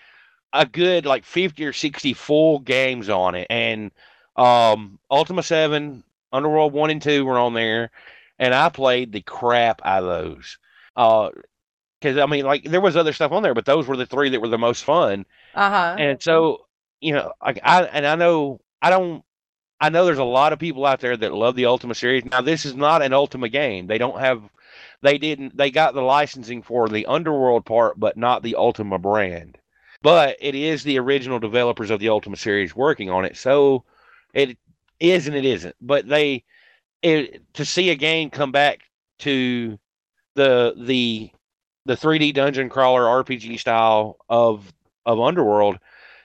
a good like 50 or 60 full games on it, and um, Ultima Seven, Underworld One and Two were on there, and I played the crap out of those. Uh, because I mean, like there was other stuff on there, but those were the three that were the most fun. Uh huh. And so, you know, like I and I know I don't. I know there's a lot of people out there that love the Ultima series. Now, this is not an Ultima game. They don't have, they didn't, they got the licensing for the Underworld part, but not the Ultima brand. But it is the original developers of the Ultima series working on it. So it is and it isn't. But they, it, to see a game come back to the, the, the 3D dungeon crawler RPG style of, of Underworld,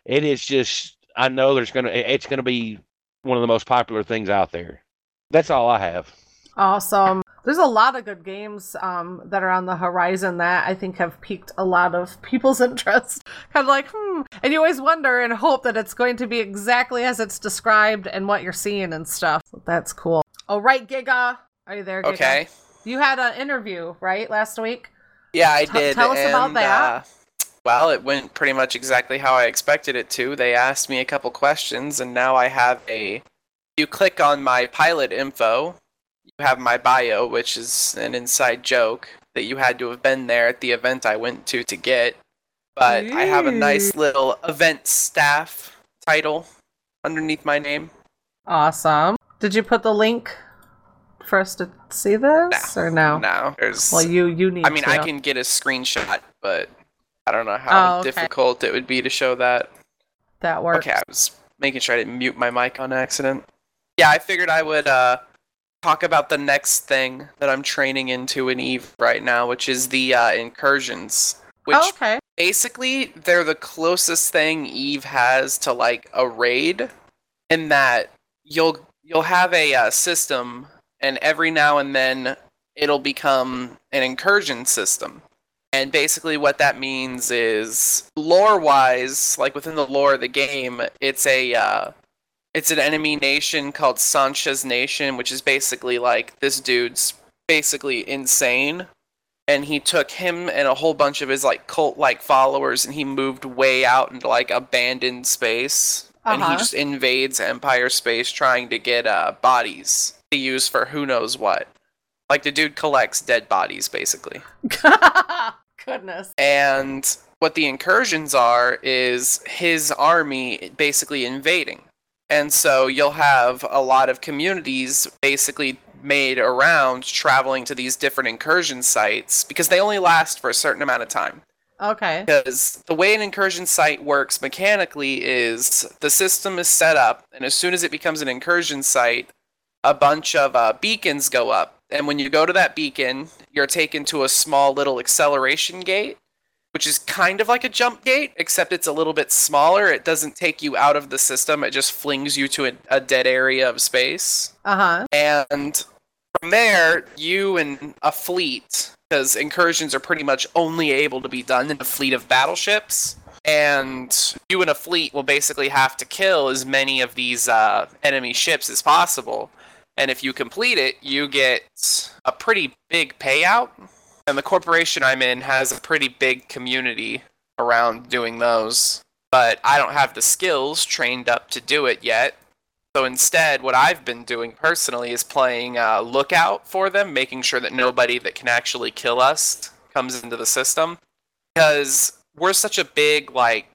it is just, I know there's going to, it's going to be one of the most popular things out there. That's all I have. Awesome. There's a lot of good games um, that are on the horizon that I think have piqued a lot of people's interest. kind of like, hmm. And you always wonder and hope that it's going to be exactly as it's described and what you're seeing and stuff. That's cool. All right, Giga. Are you there, Giga? Okay. You had an interview, right, last week? Yeah, I T- did. tell us about that. Uh, well. It went pretty much exactly how I expected it to. They asked me a couple questions, and now I have a. You click on my pilot info, you have my bio, which is an inside joke that you had to have been there at the event I went to to get. But I have a nice little event staff title underneath my name. Awesome. Did you put the link for us to see this or no? No, there's. Well, you you need. I mean, to. I can get a screenshot, but I don't know how Oh, okay. difficult it would be to show that. That works. Okay, I was making sure I didn't mute my mic on accident. Yeah, I figured I would uh, talk about the next thing that I'm training into in Eve right now, which is the uh, incursions. Which Oh, okay. basically they're the closest thing Eve has to like a raid, in that you'll you'll have a uh, system, and every now and then it'll become an incursion system. And basically, what that means is lore-wise, like within the lore of the game, it's a uh, it's an enemy nation called Sansha's Nation, which is basically like this dude's basically insane, and he took him and a whole bunch of his like cult-like followers, and he moved way out into like abandoned space, and he Uh-huh. just invades Empire space trying to get uh, bodies to use for who knows what. Like the dude collects dead bodies, basically. Goodness. And what the incursions are is his army basically invading. And so you'll have a lot of communities basically made around traveling to these different incursion sites because they only last for a certain amount of time. Okay. Because the way an incursion site works mechanically is the system is set up, and as soon as it becomes an incursion site, a bunch of uh, beacons go up. And when you go to that beacon, you're taken to a small little acceleration gate, which is kind of like a jump gate, except it's a little bit smaller. It doesn't take you out of the system, it just flings you to a, a dead area of space. Uh huh. And from there, you and a fleet, because incursions are pretty much only able to be done in a fleet of battleships. And you and a fleet will basically have to kill as many of these uh, enemy ships as possible. And if you complete it, you get a pretty big payout. And the corporation I'm in has a pretty big community around doing those. But I don't have the skills trained up to do it yet. So instead, what I've been doing personally is playing uh, lookout for them, making sure that nobody that can actually kill us comes into the system. Because we're such a big, like,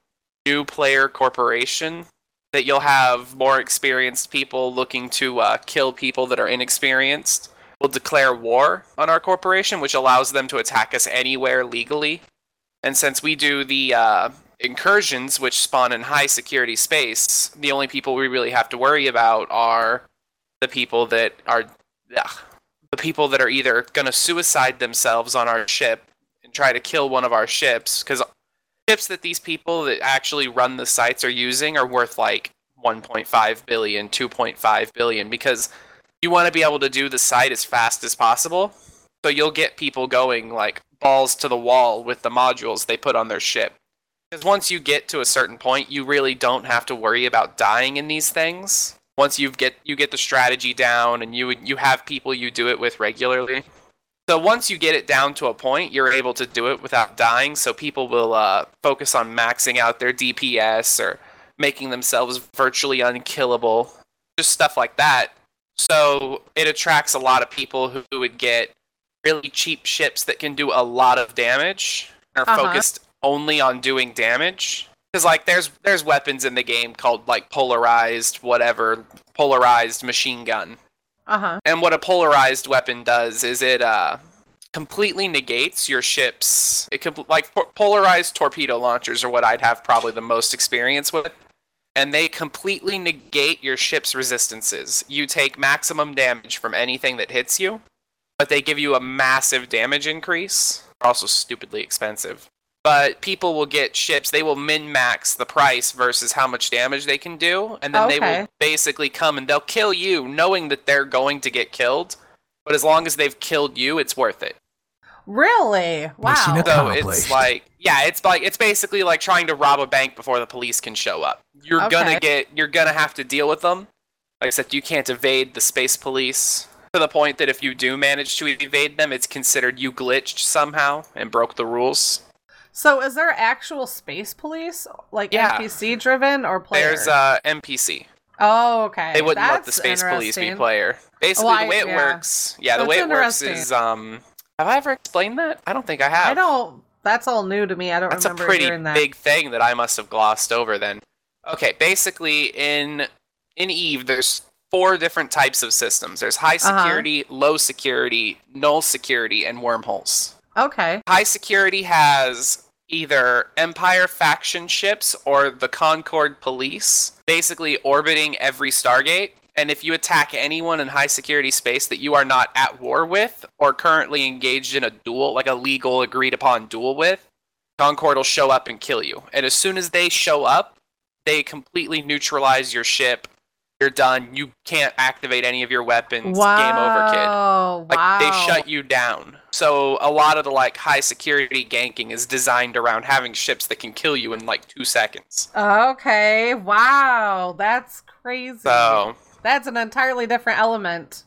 new player corporation that you'll have more experienced people looking to uh, kill people that are inexperienced. We'll declare war on our corporation, which allows them to attack us anywhere legally. And since we do the uh, incursions, which spawn in high security space, the only people we really have to worry about are the people that are ugh, the people that are either going to suicide themselves on our ship and try to kill one of our ships because ships that these people that actually run the sites are using are worth like 1.5 billion 2.5 billion because you want to be able to do the site as fast as possible so you'll get people going like balls to the wall with the modules they put on their ship because once you get to a certain point, you really don't have to worry about dying in these things. Once you get you get the strategy down and you you have people you do it with regularly. So once you get it down to a point, you're able to do it without dying. So people will uh, focus on maxing out their DPS or making themselves virtually unkillable, just stuff like that. So it attracts a lot of people who would get really cheap ships that can do a lot of damage and are Uh-huh. focused only on doing damage. Because like there's there's weapons in the game called like polarized whatever polarized machine gun. Uh huh. And what a polarized weapon does is it uh completely negates your ship's it com- like po- polarized torpedo launchers are what I'd have probably the most experience with. And they completely negate your ship's resistances. You take maximum damage from anything that hits you, but they give you a massive damage increase. They're also stupidly expensive. But people will get ships, they will min max the price versus how much damage they can do, and then they will basically come and they'll kill you knowing that they're going to get killed. But as long as they've killed you, it's worth it. Really? Wow. Mission So it's like yeah, it's like it's basically like trying to rob a bank before the police can show up. You're Okay. gonna get you're gonna have to deal with them. Like I said, you can't evade the space police to the point that if you do manage to evade them, it's considered you glitched somehow and broke the rules. So is there actual space police, like Yeah. NPC driven or player? There's uh NPC. oh, okay. They wouldn't let the space police be player. Basically, Well, I- the way it yeah. works, yeah, the way it works is um. Have I ever explained that? I don't think I have. I don't. That's all new to me. I don't That's a remember pretty hearing that. big thing that I must have glossed over then. Okay, basically in in Eve there's four different types of systems. There's high Uh-huh. security, low security, null security, and wormholes. Okay. High security has either Empire faction ships or the Concord police basically orbiting every Stargate. And if you attack anyone in high security space that you are not at war with or currently engaged in a duel, like a legal agreed upon duel with, Concord will show up and kill you. And as soon as they show up, they completely neutralize your ship. You're done. You can't activate any of your weapons. Wow. Game over, kid. Like wow. they shut you down. So a lot of the like high security ganking is designed around having ships that can kill you in like two seconds. Okay. Wow. That's crazy. So That's an entirely different element.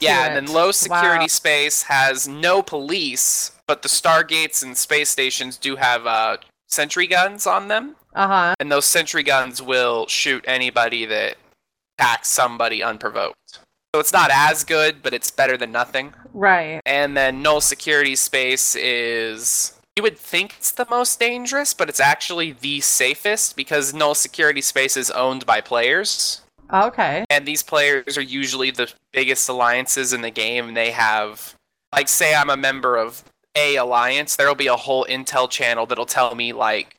yeah, and then low security Wow. space has no police, but the stargates and space stations do have uh, sentry guns on them, Uh huh. and those sentry guns will shoot anybody that attacks somebody unprovoked. So it's not as good, but it's better than nothing. Right. And then null security space is you would think it's the most dangerous, but it's actually the safest because null security space is owned by players. Okay. And these players are usually the biggest alliances in the game. They have like say I'm a member of a alliance, there'll be a whole intel channel that'll tell me like,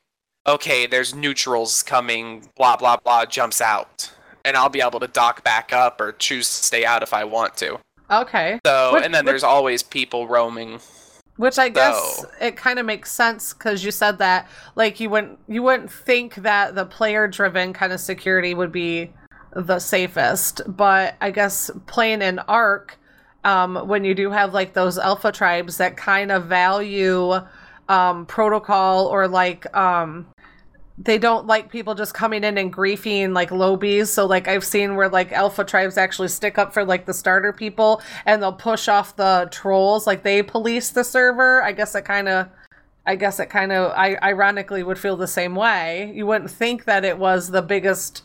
okay, there's neutrals coming, blah blah blah jumps out. And I'll be able to dock back up or choose to stay out if I want to. Okay. So, What- and then what- there's always people roaming. Which I guess it kind of makes sense because you said that like you wouldn't you wouldn't think that the player driven kind of security would be the safest, but I guess playing in ARK, um, when you do have like those alpha tribes that kind of value um, protocol or like um, they don't like people just coming in and griefing like lobies. So like I've seen where like alpha tribes actually stick up for like the starter people and they'll push off the trolls. Like they police the server. I guess it kind of, I guess it kind of, I ironically would feel the same way. You wouldn't think that it was the biggest,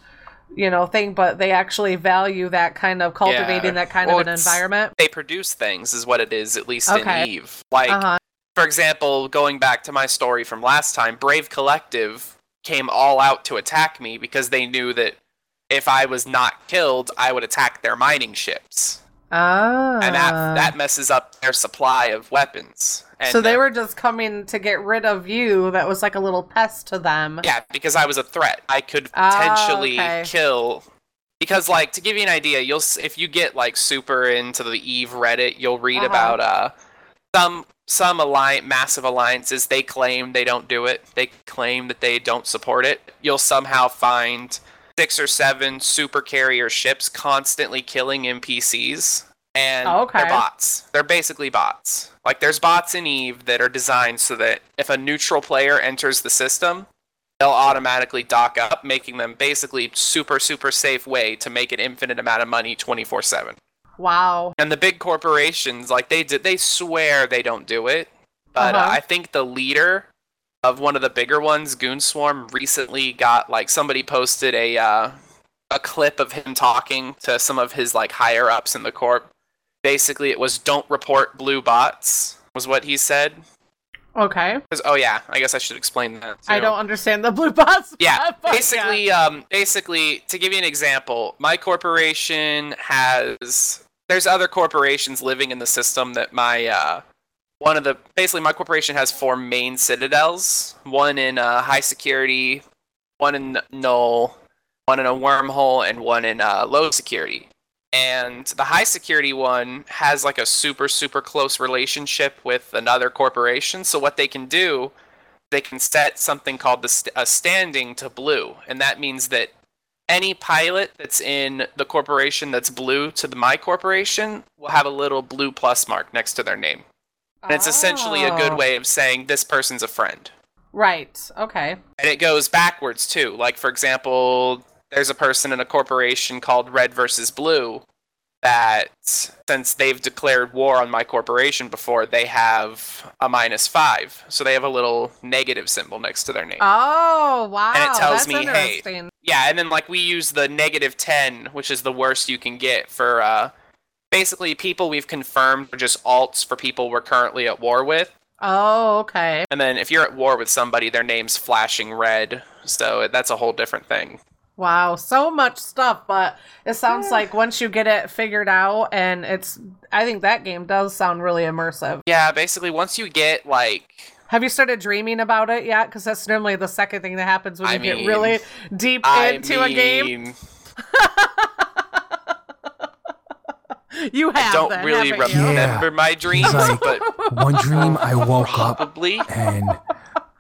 you know, thing, but they actually value that kind of cultivating that kind Well, of an environment. They produce things, is what it is, at least Okay. in Eve. Like, Uh huh. for example, going back to my story from last time, Brave Collective came all out to attack me because they knew that if I was not killed, I would attack their mining ships. Ah. And that, that messes up their supply of weapons. And so they uh, were just coming to get rid of you. That was like a little pest to them. Yeah, because I was a threat. I could Ah, potentially okay. kill. Because, like, to give you an idea, you'll if you get like super into the Eve Reddit, you'll read Uh-huh. about uh some some alliance massive alliances. They claim they don't do it. They claim that they don't support it. You'll somehow find six or seven super carrier ships constantly killing NPCs, and Oh, okay. they're bots. They're basically bots. Like, there's bots in Eve that are designed so that if a neutral player enters the system, they'll automatically dock up, making them basically super, super safe way to make an infinite amount of money 24 7. Wow. And the big corporations, like they did, they swear they don't do it. But uh Uh-huh. I think the leader of one of the bigger ones, Goonswarm, recently got like somebody posted a uh, a clip of him talking to some of his like higher ups in the corp. Basically, it was "Don't report blue bots," was what he said. Okay. oh yeah, I guess I should explain that. I don't understand the blue bots. Yeah, basically, um, basically, to give you an example, my corporation has. There's other corporations living in the system that my uh, one of the basically my corporation has four main citadels. One in uh, high security, one in null, one in a wormhole, and one in uh, low security. And the high security one has like a super super close relationship with another corporation. So what they can do they can set something called the st- a standing to blue, and that means that any pilot that's in the corporation that's blue to the my corporation will have a little blue plus mark next to their name, and it's essentially a good Oh. way of saying this person's a friend. Right. Okay. And it goes backwards too. Like for example, there's a person in a corporation called Red versus Blue. that since they've declared war on my corporation before, they have a minus five. So they have a little negative symbol next to their name. Oh wow! And it tells That's me, hey. Yeah, and then like we use the negative 10, which is the worst you can get for uh basically people we've confirmed are just alts for people we're currently at war with. Oh okay. And then if you're at war with somebody, their name's flashing red. So that's a whole different thing. Wow, so much stuff, but it sounds like once you get it figured out, and it's, I think that game does sound really immersive. Yeah, basically once you get like Have you started dreaming about it yet? Because that's normally the second thing that happens when I you get really deep I into a game. You have. I don't then, really haven't? Yeah. remember my dreams, like- but One dream, I woke up and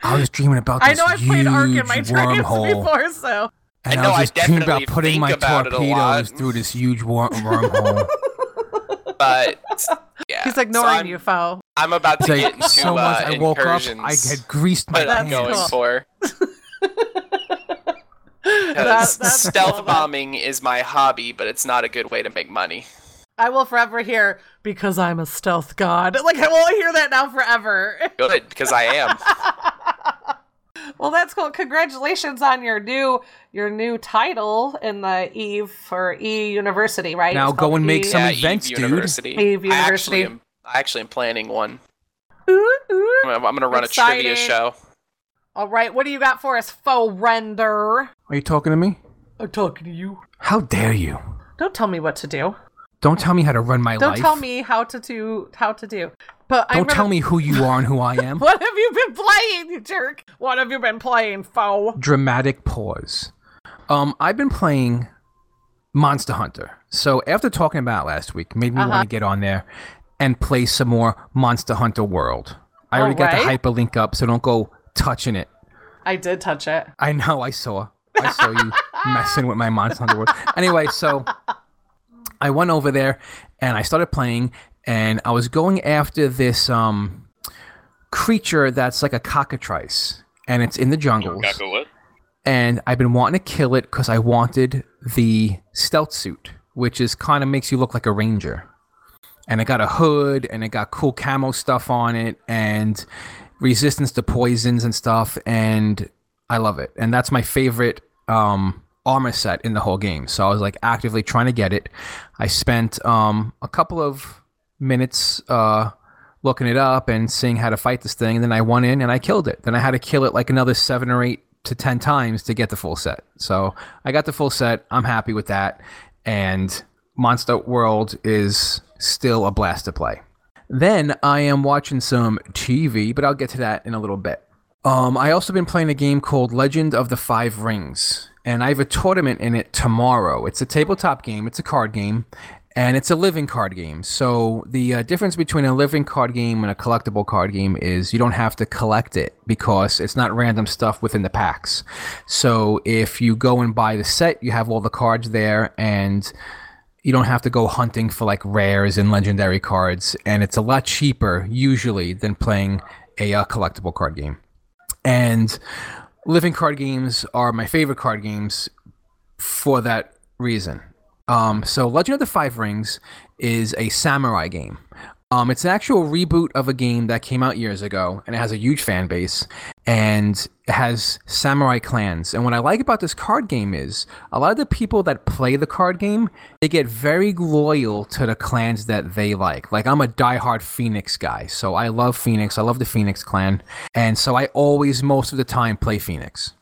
I was dreaming about I know I've played Ark in my dreams wormhole. before, so And I know, I I was just dreaming about putting my about it a lot. torpedoes through this huge wor- wormhole. but yeah. he's so ignoring I'm, you, foe. I'm about to It's get into so uh, much. I woke up, incursions. I had greased my what I'm That's going pants. cool. for. That- that's stealth cool. bombing is my hobby, but it's not a good way to make money. I will forever hear because I'm a stealth god. Like I will hear that now forever. Good, because I am. Well, that's cool. Congratulations on your new your new title in the Eve for E University, right? Now go and make E. some yeah, events, Eve dude. University. Eve I actually am. I actually am planning one. Ooh, ooh. I'm gonna, I'm gonna run a trivia show. All right, what do you got for us, faux render? Are you talking to me? I'm talking to you. How dare you? Don't tell me what to do. Don't tell me how to run my life. Don't tell me how to do how to do. But Don't gonna- tell me who you are and who I am. What have you been playing, you jerk? What have you been playing, foe? Dramatic pause. Um, I've been playing Monster Hunter. So after talking about it last week, made me Uh-huh. want to get on there and play some more Monster Hunter World. I already got the hyperlink up, so don't go touching it. I did touch it. I know, I saw. I saw you messing with my Monster Hunter World. Anyway, so I went over there and I started playing, and I was going after this um creature that's like a cockatrice, and it's in the jungles. What? And I've been wanting to kill it because I wanted the stealth suit, which is kind of makes you look like a ranger. And it got a hood, and it got cool camo stuff on it, and resistance to poisons and stuff, and I love it. And that's my favorite um, armor set in the whole game. So I was like actively trying to get it. I spent um, a couple of minutes uh, looking it up and seeing how to fight this thing, and then I went in and I killed it. Then I had to kill it like another seven or eight to ten times to get the full set. So I got the full set. I'm happy with that, and Monster World is still a blast to play. Then I am watching some TV, but I'll get to that in a little bit. Um, I also been playing a game called Legend of the Five Rings, and I have a tournament in it tomorrow. It's a tabletop game. It's a card game, and it's a living card game. So the uh, difference between a living card game and a collectible card game is you don't have to collect it because it's not random stuff within the packs. So if you go and buy the set, you have all the cards there, and you don't have to go hunting for like rares and legendary cards, and it's a lot cheaper usually than playing a uh, collectible card game. And living card games are my favorite card games for that reason. Um, so Legend of the Five Rings is a samurai game. Um, it's an actual reboot of a game that came out years ago, and it has a huge fan base, and it has samurai clans. And what I like about this card game is a lot of the people that play the card game, they get very loyal to the clans that they like. Like I'm a diehard Phoenix guy, so I love Phoenix. I love the Phoenix clan, and so I always, most of the time, play Phoenix.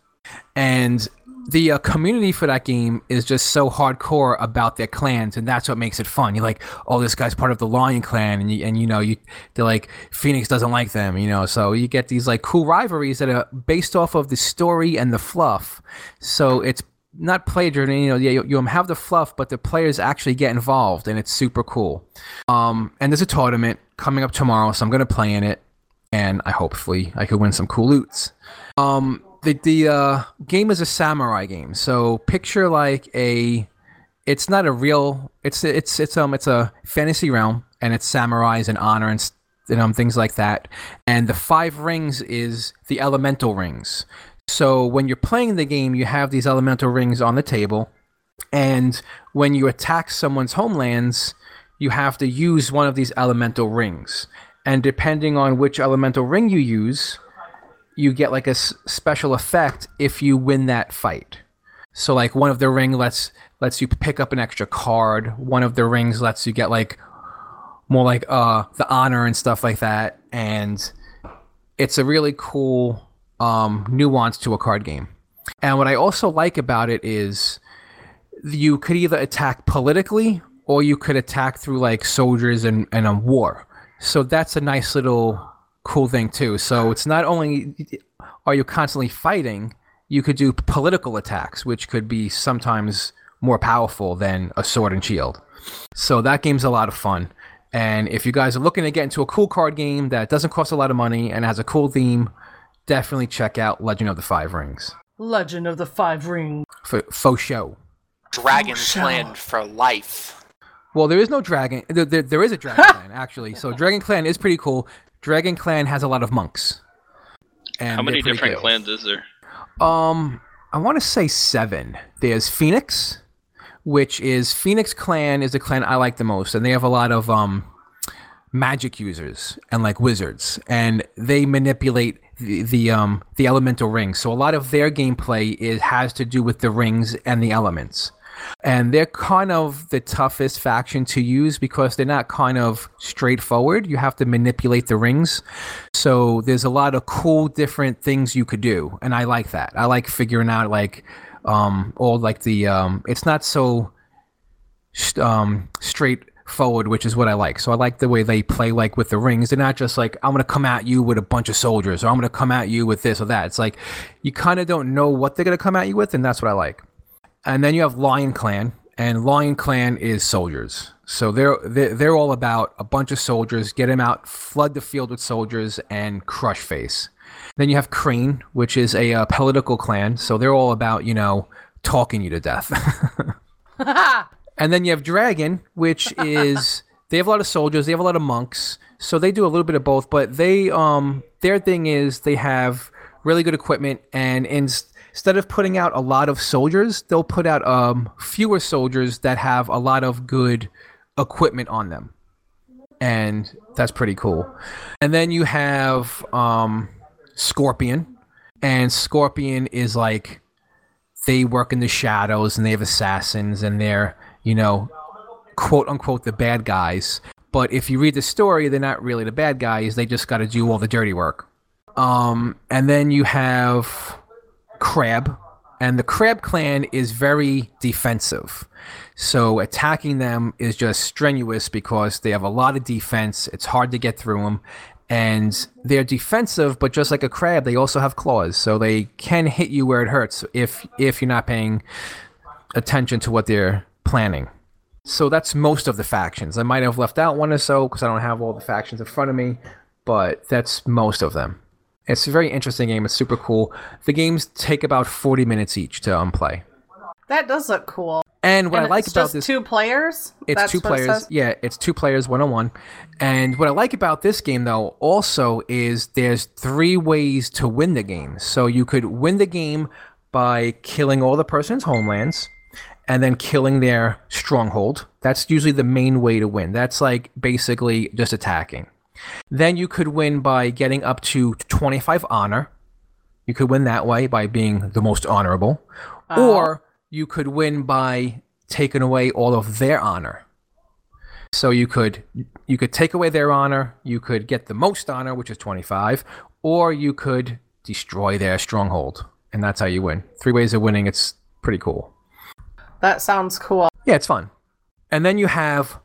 And the uh, community for that game is just so hardcore about their clans, and that's what makes it fun. You're like, oh, this guy's part of the Lion Clan, and you, and you know, you they're like Phoenix doesn't like them, you know. So you get these like cool rivalries that are based off of the story and the fluff. So it's not plagiarism, you know. Yeah, you, you have the fluff, but the players actually get involved, and it's super cool. Um, and there's a tournament coming up tomorrow, so I'm gonna play in it, and I hopefully I could win some cool loots. Um, the the uh, game is a samurai game, so picture like a. It's not a real. It's it's it's um it's a fantasy realm, and it's samurais and honor and and um things like that. And the five rings is the elemental rings. So when you're playing the game, you have these elemental rings on the table, And when you attack someone's homelands, you have to use one of these elemental rings. And depending on which elemental ring you use, you get like a s- special effect if you win that fight. So like one of the ring lets lets you pick up an extra card. One of the rings lets you get like more like uh the honor and stuff like that. And it's a really cool um, nuance to a card game. And what I also like about it is you could either attack politically or you could attack through like soldiers and, and a war. So that's a nice little cool thing too. So it's not only are you constantly fighting, you could do political attacks, which could be sometimes more powerful than a sword and shield. So that game's a lot of fun. And if you guys are looking to get into a cool card game that doesn't cost a lot of money and has a cool theme, definitely check out Legend of the Five Rings Legend of the Five Rings. for faux show. Dragon shall- Clan for life. Well, there is no dragon. There, there, there is a dragon clan actually. So Dragon Clan is pretty cool. Dragon Clan has a lot of monks. And How many different good. clans is there? Um, I want to say seven. There's Phoenix, which is Phoenix Clan is the clan I like the most, and they have a lot of um magic users and like wizards, and they manipulate the, the um the elemental rings. So a lot of their gameplay is has to do with the rings and the elements. And they're kind of the toughest faction to use because they're not kind of straightforward. You have to manipulate the rings. So there's a lot of cool different things you could do. And I like that. I like figuring out like um all like the um it's not so um straightforward, which is what I like. So I like the way they play like with the rings. They're not just like I'm gonna come at you with a bunch of soldiers or I'm gonna come at you with this or that. It's like you kind of don't know what they're gonna come at you with, and that's what I like. And then you have Lion Clan, and Lion Clan is soldiers. So they're they're, they're all about a bunch of soldiers, get them out, flood the field with soldiers, and crush face. Then you have Crane, which is a uh, political clan. So they're all about you know talking you to death. and then you have Dragon, which is they have a lot of soldiers, they have a lot of monks, so they do a little bit of both. But they um their thing is they have really good equipment, and in, instead of putting out a lot of soldiers, they'll put out um fewer soldiers that have a lot of good equipment on them, and that's pretty cool. And then you have um Scorpion, and Scorpion is like they work in the shadows and they have assassins and they're you know quote unquote the bad guys. But if you read the story they're not really the bad guys. They just got to do all the dirty work. Um and then you have crab and the crab clan is very defensive. So attacking them is just strenuous because they have a lot of defense. It's hard to get through them and they're defensive but just like a crab they also have claws. So they can hit you where it hurts if if you're not paying attention to what they're planning. So that's most of the factions. I might have left out one or so because i don't have all the factions in front of me but that's most of them it's a very interesting game it's super cool the games take about 40 minutes each to um, play That does look cool. and what And i like it's about just this two players. it's That's two it players. says? yeah, it's two players, one on one. And what I like about this game, though, also is there's three ways to win the game. So you could win the game by killing all the person's homelands and then killing their stronghold. That's usually the main way to win. That's like basically just attacking. Then you could win by getting up to 25 honor. You could win that way by being the most honorable. Uh-huh. Or you could win by taking away all of their honor. So you could you could take away their honor, you could get the most honor, which is 25, or you could destroy their stronghold. And that's how you win. Three ways of winning, it's pretty cool. That sounds cool. Yeah, it's fun. And then you have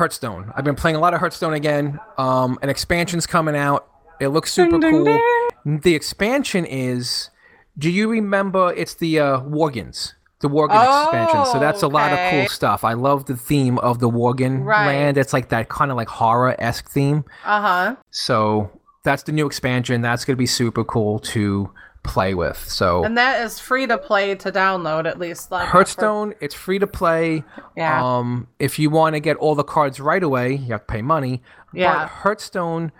Hearthstone. I've been playing a lot of Hearthstone again. Um, an expansion's coming out. It looks super Ding, ding, cool. The expansion is. Do you remember? It's the uh, Worgens. The Worgen Oh, expansion. So that's a lot of cool stuff. I love the theme of the Worgen Right. land. It's like that kind of like horror esque theme. Uh huh. So that's the new expansion. That's going to be super cool to play with. So And that is free to play to download at least. Like Hearthstone, it's free to play. Yeah. Um, if you want to get all the cards right away, you have to pay money. Yeah. But Hearthstone,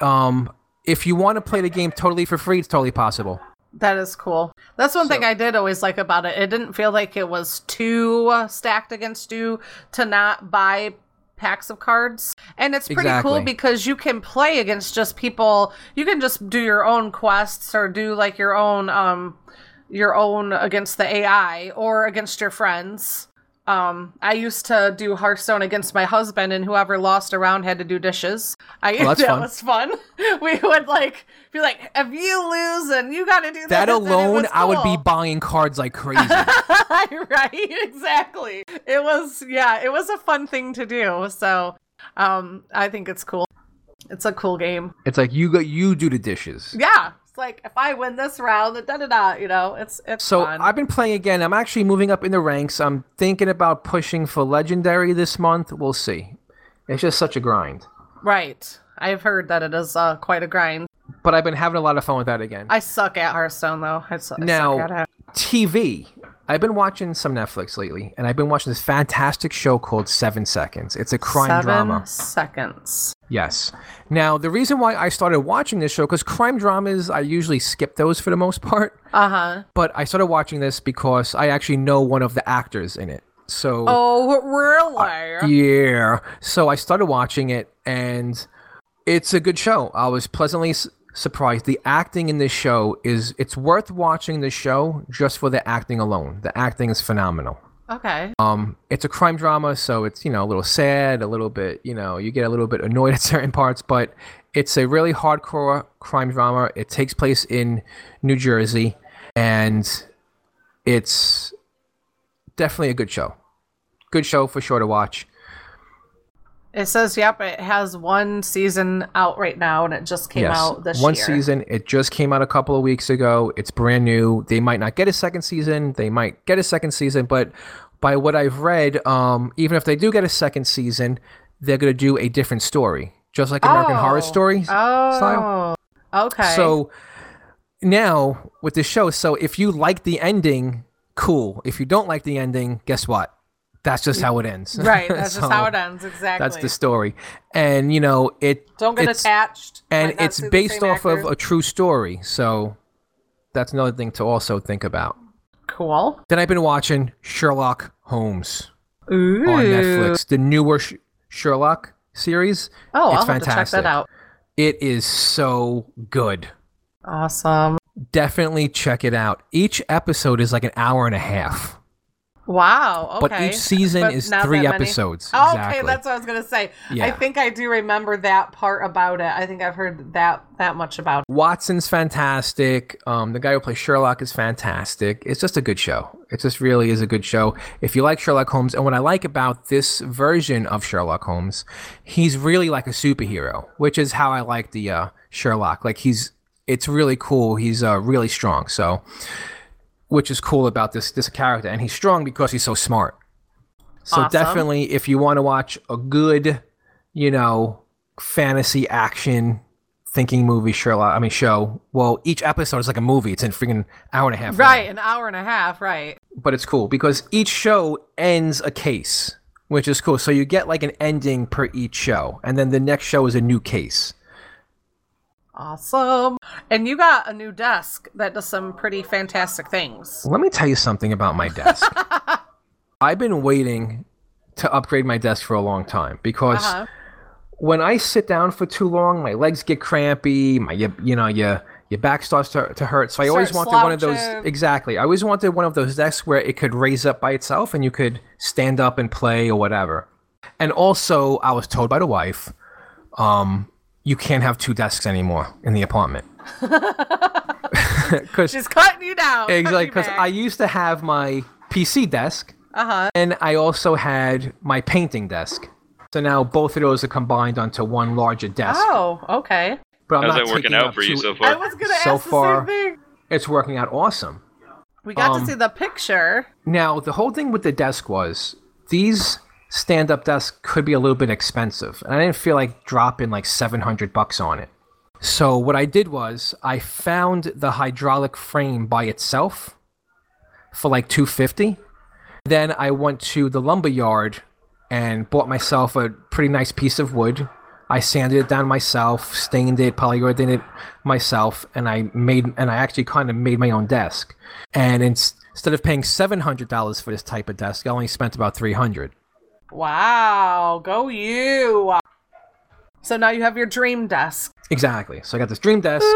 um, if you want to play the game totally for free, it's totally possible. That is cool. That's one thing I did always like about it. It didn't feel like it was too stacked against you to not buy packs of cards. And it's pretty cool because you can play against just people. You can just do your own quests or do like your own um your own against the AI or against your friends. Um, I used to do Hearthstone against my husband, and whoever lost a round had to do dishes. I Oh, that's that fun. was fun. We would like be like, if you lose and you got to do That this," it alone, was I would be buying cards like crazy. right, exactly. It was yeah, it was a fun thing to do. So, um, I think it's cool. It's a cool game. it's like you go, you do the dishes. Yeah, it's like if I win this round, da da da. You know, it's it's So fun. I've been playing again. I'm actually moving up in the ranks. I'm thinking about pushing for legendary this month. We'll see. It's just such a grind. right. I've heard that it is uh, quite a grind. But I've been having a lot of fun with that again. I suck at Hearthstone though. I, su- I Now- suck at it. TV. I've been watching some Netflix lately, and I've been watching this fantastic show called Seven Seconds. It's a crime Seven drama. seconds. Yes. Now, the reason why I started watching this show, because crime dramas, I usually skip those for the most part. Uh huh. But I started watching this because I actually know one of the actors in it. So Oh, really? yeah. So I started watching it, and it's a good show. I was pleasantly surprised. The acting in this show is it's worth watching the show just for the acting alone. The acting is phenomenal. Okay. Um, it's a crime drama, so it's you know a little sad, a little bit you know you get a little bit annoyed at certain parts, but it's a really hardcore crime drama. It takes place in New Jersey, and it's definitely a good show. Good show for sure to watch. It says, yep, it has one season out right now, and it just came out this one year. season. It just came out a couple of weeks ago. It's brand new. They might not get a second season. They might get a second season, but by what I've read, um, even if they do get a second season, they're gonna do a different story, just like American Horror Oh. Story style. Oh, okay. So now with the show, so if you like the ending, cool. If you don't like the ending, guess what? That's just how it ends. right, that's So just how it ends. Exactly. That's the story, and you know it. Don't get attached. and it's based off of a true story. So that's another thing to also think about. cool. Then I've been watching Sherlock Holmes Ooh. on Netflix, the newer Sh- Sherlock series. Oh, It's I'll have to check that out. It is so good. Awesome. Definitely check it out. Each episode is like an hour and a half, Wow. Okay. but each season But is three episodes. Oh, exactly. Okay, that's what I was gonna say. Yeah. I think I do remember that part about it. I think I've heard that that much about. it. Watson's fantastic. Um, the guy who plays Sherlock is fantastic. It's just a good show. It just really is a good show. If you like Sherlock Holmes, and what I like about this version of Sherlock Holmes, he's really like a superhero, which is how I like the uh, Sherlock. Like he's, it's really cool. He's uh, really strong. So, which is cool about this this character, and he's strong because he's so smart. So Awesome. definitely, if you want to watch a good, you know, fantasy action thinking movie Sherlock, I mean show. Well, each episode is like a movie. It's in freaking hour and a half. long. Right, an hour and a half. Right. But it's cool because each show ends a case, which is cool. So you get like an ending per each show, and then the next show is a new case. Awesome. And you got a new desk that does some pretty fantastic things. Let me tell you something about my desk. I've been waiting to upgrade my desk for a long time because Uh-huh. when I sit down for too long, my legs get crampy. My you, you know your your back starts to, to hurt. So I always Start wanted one of those. Exactly. I always wanted one of those desks where it could raise up by itself and you could stand up and play or whatever. And also, I was told by the wife, um, you can't have two desks anymore in the apartment. Because She's cutting you down. exactly because I used to have my PC desk Uh huh. and I also had my painting desk. So now both of those are combined onto one larger desk. Oh, okay. but I'm How's not that working out for you two- so I far? was gonna So ask the far- same thing. It's working out awesome. We got um, to see the picture. Now the whole thing with the desk was these stand-up desk could be a little bit expensive, and I didn't feel like dropping like 700 bucks on it. So what I did was I found the hydraulic frame by itself for like 250. Then I went to the lumber yard and bought myself a pretty nice piece of wood, I sanded it down myself, stained it, polyurethane it myself, and I made and I actually kind of made my own desk. And ins- instead of paying seven hundred dollars for this type of desk, I only spent about three hundred. Wow, go you. So now you have your dream desk. Exactly. So I got this dream desk,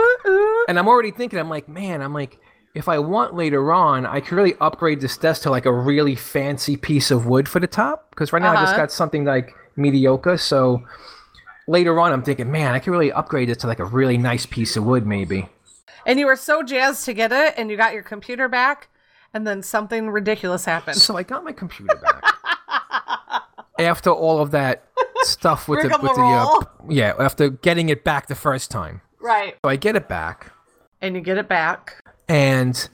and I'm already thinking. I'm like, man, I'm like, if I want later on, I could really upgrade this desk to like a really fancy piece of wood for the top. Because right now I just Uh-huh. got something like mediocre. So later on, I'm thinking, man, I could really upgrade this to like a really nice piece of wood, maybe. And you were so jazzed to get it, and you got your computer back, and then something ridiculous happened. So I got my computer back after all of that stuff with the with the uh, yeah after getting it back the first time. Right. So I get it back. And you get it back. and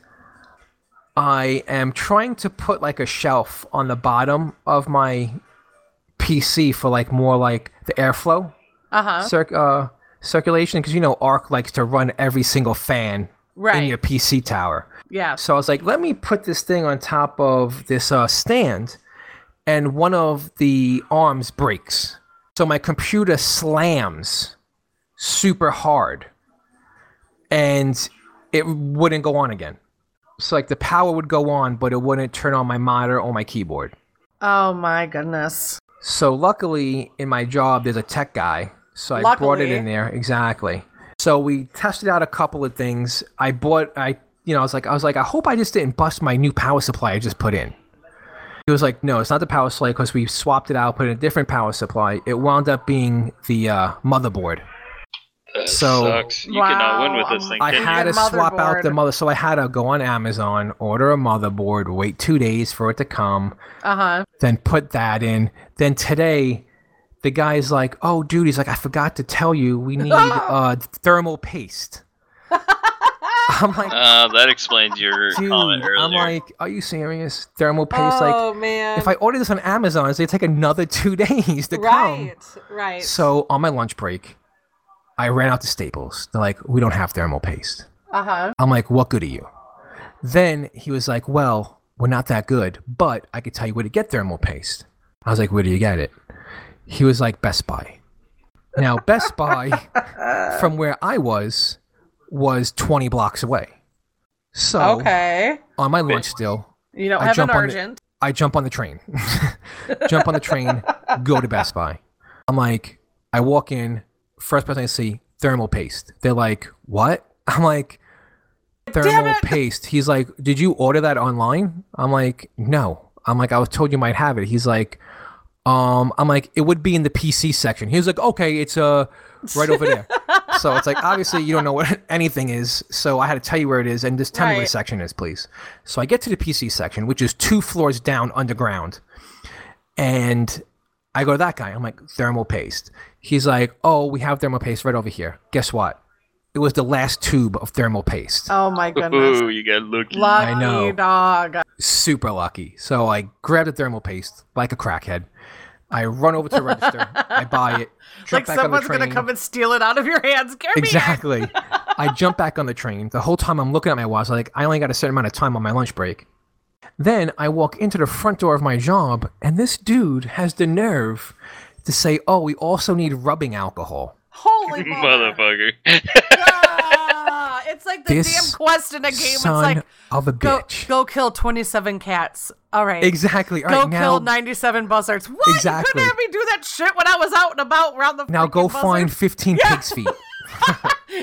I am trying to put like a shelf on the bottom of my PC for like more like the airflow Uh huh. circ- uh, circulation because you know ARK likes to run every single fan in your PC tower. Yeah. So I was like, let me put this thing on top of this uh, stand, and one of the arms breaks. So my computer slams super hard, and it wouldn't go on again. So like the power would go on, but it wouldn't turn on my monitor or my keyboard. Oh my goodness. So luckily, in my job, there's a tech guy. So I brought it in there exactly. So we tested out a couple of things. I bought, I you know, I was like, I was like, I hope I just didn't bust my new power supply I just put in. He was like, No, it's not the power supply because we swapped it out, put in a different power supply. It wound up being the uh, motherboard. That So- sucks. You cannot win with this thing. I can you? had to Your swap out the mother, so I had to go on Amazon, order a motherboard, wait two days for it to come, Uh huh. then put that in. Then today, the guy's like, "Oh, dude," he's like, "I forgot to tell you, we need uh, thermal paste." I'm like, Uh, that explains your dude, comment earlier. I'm like, are you serious? Thermal paste? like, oh man. if I order this on Amazon, it's gonna take another two days to come. right. Right. So on my lunch break, I ran out to Staples. They're like, we don't have thermal paste. Uh huh. I'm like, what good are you? Then he was like, well, we're not that good, but I could tell you where to get thermal paste. I was like, where do you get it? He was like, Best Buy. Now, Best Buy, from where I was, was 20 blocks away. So Okay. on my lunch still, You don't I have an jump on the- urgent. I jump on the train. jump on the train, go to Best Buy. I'm like, I walk in, first person I see, thermal paste. They're like, what? I'm like, thermal paste. He's like, did you order that online? I'm like, no. I'm like, I was told you might have it. He's like, um, I'm like, it would be in the PC section. He's like, okay, it's uh right over there. so it's like obviously you don't know what anything is. So I had to tell you where it is and just tell me where the section is, please. So I get to the PC section, which is two floors down underground, and I go to that guy. I'm like, thermal paste. He's like, oh, we have thermal paste right over here. Guess what? It was the last tube of thermal paste. Oh my goodness. Ooh, you got lucky. Lucky I know. dog. super lucky. So I grab the thermal paste like a crackhead. I run over to the register. I buy it. Like back on the someone's gonna come and steal it out of your hands. Give me it. Exactly. I jump back on the train. The whole time I'm looking at my watch, like I only got a certain amount of time on my lunch break. Then I walk into the front door of my job, and this dude has the nerve to say, "Oh, we also need rubbing alcohol." Holy. Motherfucker. It's like the This damn quest in a game. It's like of a go bitch. go kill twenty seven cats. All right. Exactly. All Go right, kill ninety seven buzzards. What? You Exactly. couldn't have me do that shit when I was out and about around the now go freaking find buzzards? 15 pig's feet.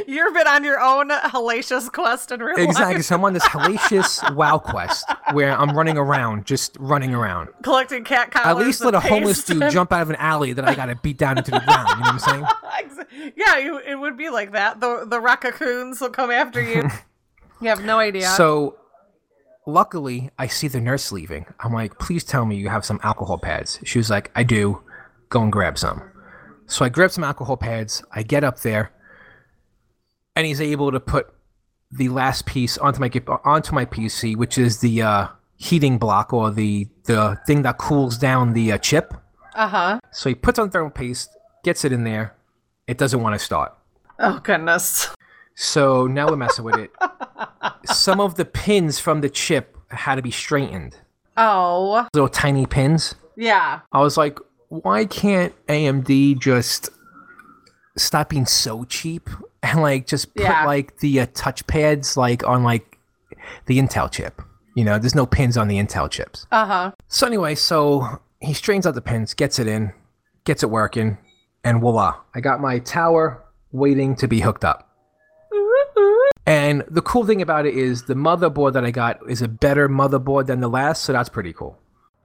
You've been on your own hellacious quest in real Exactly. life. So I'm on this hellacious WoW quest where I'm running around, just running around. Collecting cat At least let a homeless dude jump out of an alley that I gotta beat down into the ground. You know what I'm saying? Yeah, you, it would be like that. The the raccoons will come after you. you have no idea. So, luckily, I see the nurse leaving. I'm like, please tell me you have some alcohol pads. She was like, I do. Go and grab some. So I grab some alcohol pads. I get up there, and he's able to put the last piece onto my onto my PC, which is the uh, heating block or the the thing that cools down the uh, chip. uh huh. So he puts on thermal paste, gets it in there. It doesn't want to start. Oh goodness. So now we're messing with it. Some of the pins from the chip had to be straightened. Oh Little tiny pins. yeah. I was like, why can't AMD just stop being so cheap and like just put Yeah. like the uh, touch pads like on like the Intel chip. You know, there's no pins on the Intel chips. Uh huh. So anyway, so he straightens out the pins, gets it in, gets it working, and voila, I got my tower waiting to be hooked up. And the cool thing about it is the motherboard that I got is a better motherboard than the last, so that's pretty cool.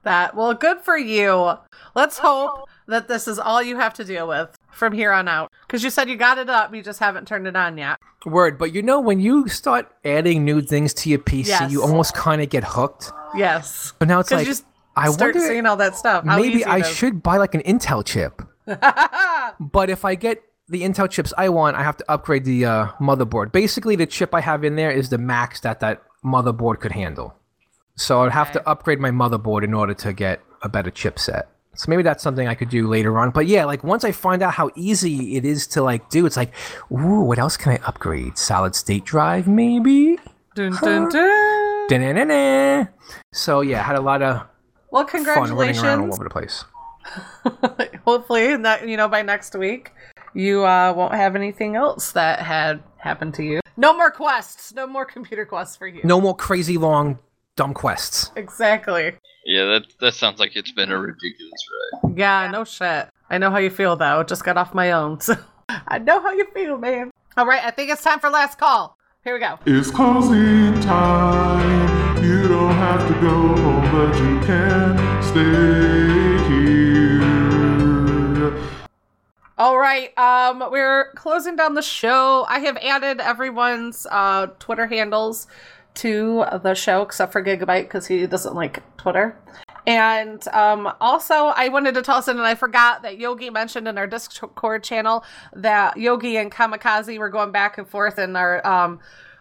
That well, good for you. Let's hope that this is all you have to deal with from here on out. Because you said you got it up, you just haven't turned it on yet. Word, but you know when you start adding new things to your PC, Yes. you almost kind of get hooked. Yes. But now it's like I start wonder seeing all that stuff. Maybe I should buy like an Intel chip. But if I get the Intel chips I want, I have to upgrade the uh, motherboard. Basically, the chip I have in there is the max that that motherboard could handle. So I'd have Okay. to upgrade my motherboard in order to get a better chipset. So maybe that's something I could do later on. But yeah, like once I find out how easy it is to like do, it's like, ooh, what else can I upgrade? Solid state drive, maybe. Dun, dun, dun. Da-na-na-na. So yeah, had a lot of Well, fun running around all congratulations. over the place. Hopefully, that you know by next week, you uh, won't have anything else that had happened to you. No more quests. No more computer quests for you. No more crazy long dumb quests. Exactly. Yeah, that that sounds like it's been a ridiculous ride. Yeah, no shit. I know how you feel though. Just got off my own, so I know how you feel, man. All right, I think it's time for last call. Here we go. It's closing time. You don't have to go home, but you can stay here. All right, um, we're closing down the show. I have added everyone's uh, Twitter handles to the show, except for Gigabyte because he doesn't like Twitter. And um, also, I wanted to toss in, and I forgot that Yogi mentioned in our Discord channel that Yogi and Kamikaze were going back and forth in our um,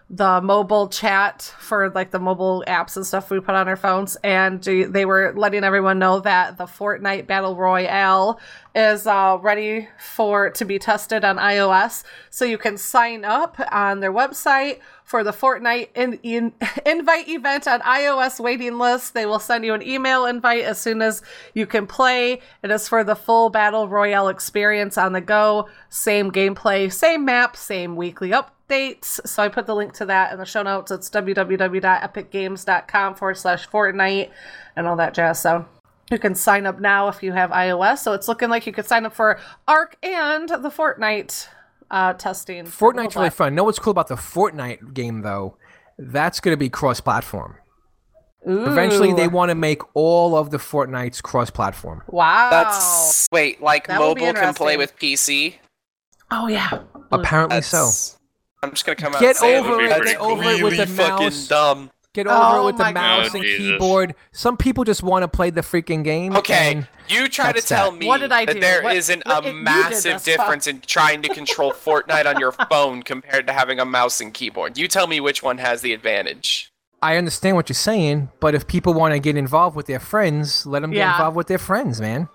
the mobile chat for like the mobile apps and stuff we put on our phones and they were letting everyone know that the Fortnite Battle Royale is uh, ready for to be tested on iOS so you can sign up on their website for the Fortnite in, in, invite event on iOS waiting list. They will send you an email invite as soon as you can play. It is for the full Battle Royale experience on the go. Same gameplay, same map, same weekly updates. So I put the link to that in the show notes. It's www.epicgames.com forward slash Fortnite and all that jazz. So you can sign up now if you have iOS. So it's looking like you could sign up for ARK and the Fortnite uh, testing. Fortnite's really fun. Know what's cool about the Fortnite game though? That's going to be cross-platform. Eventually, they want to make all of the Fortnites cross-platform. Wow. That's wait, like That mobile can play with PC. Oh yeah. Apparently so. I'm just gonna come out. Get and say over it, That's get over it with really the fucking mouse. dumb. Get over Oh it with the mouse God. and oh, Jesus. keyboard. Some people just want to play the freaking game. Okay, you try to tell that. me What did I that do? there What- not what- a you massive this, difference in trying to control Fortnite on your phone compared to having a mouse and keyboard. You tell me which one has the advantage. I understand what you're saying, but if people want to get involved with their friends, let them get involved with their friends, man.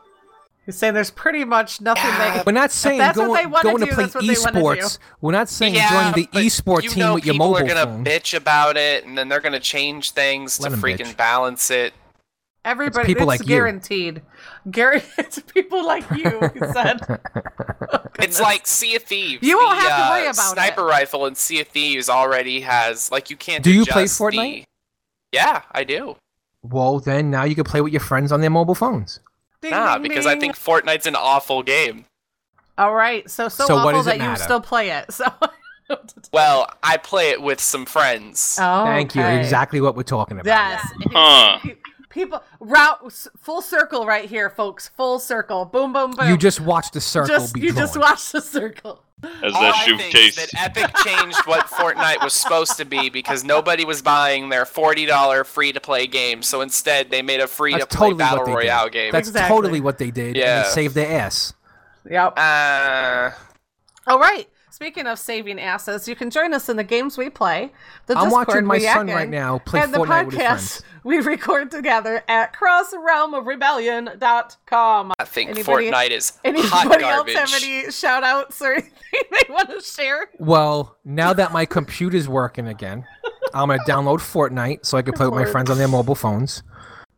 You're saying there's pretty much nothing they We're not saying that's what going, they wanna going to do, play that's what they wanna do. esports. We're not saying join the but esport you team know with your mobile. people mobile are gonna phone. bitch about it, and then they're gonna change things Let to 'em freaking bitch. balance it. everybody it's people it's like you. guaranteed. Gary it's people like you, he said. Oh, It's like Sea of Thieves. You won't The, have to worry uh, about Sniper rifle in Sea of Thieves already has like you can't. Do you play Fortnite? the- Yeah, I do. Well, then now you can play with your friends on their mobile phones. Ding, Nah, ding, because I think Fortnite's an awful game. All right, so so, So what awful does it that you still play it. So Well, I play it with some friends. oh, Thank you. Exactly what we're talking about. Yes. Huh. Pe- People route full circle right here, folks. Full circle. Boom, boom, boom. You just watch the circle just be you drawn. just watch the circle. As All that I shoe think case. that Epic changed what Fortnite was supposed to be because nobody was buying their forty dollar free to play game. So instead, they made a free to play totally battle royale did. game. That's Exactly. totally what they did. And Yeah. they saved their ass. Yep. uh, All right. Speaking of saving asses, you can join us in the games we play. The I'm Discord watching my son act right now play and the Fortnite with his podcast friends. we record together at crossrealmofrebellion.com. I think Anybody- Fortnite is hot Anybody else garbage. have any shout outs or anything they want to share? Well, now that my computer's working again, I'm gonna download Fortnite so I can play with my friends on their mobile phones.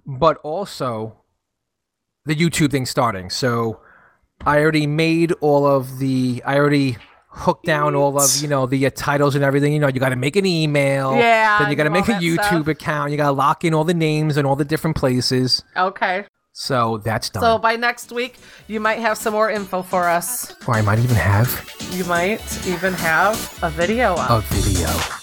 But also, the YouTube thing's starting. So I already made all of the. I already hooked down all of you know the uh, titles and everything. You know, you got to make an email. Yeah, Then you got to make a YouTube stuff. account. You got to lock in all the names and all the different places. Okay. So that's done. So by next week, you might have some more info for us. or I might even have You might even have a video up. a video.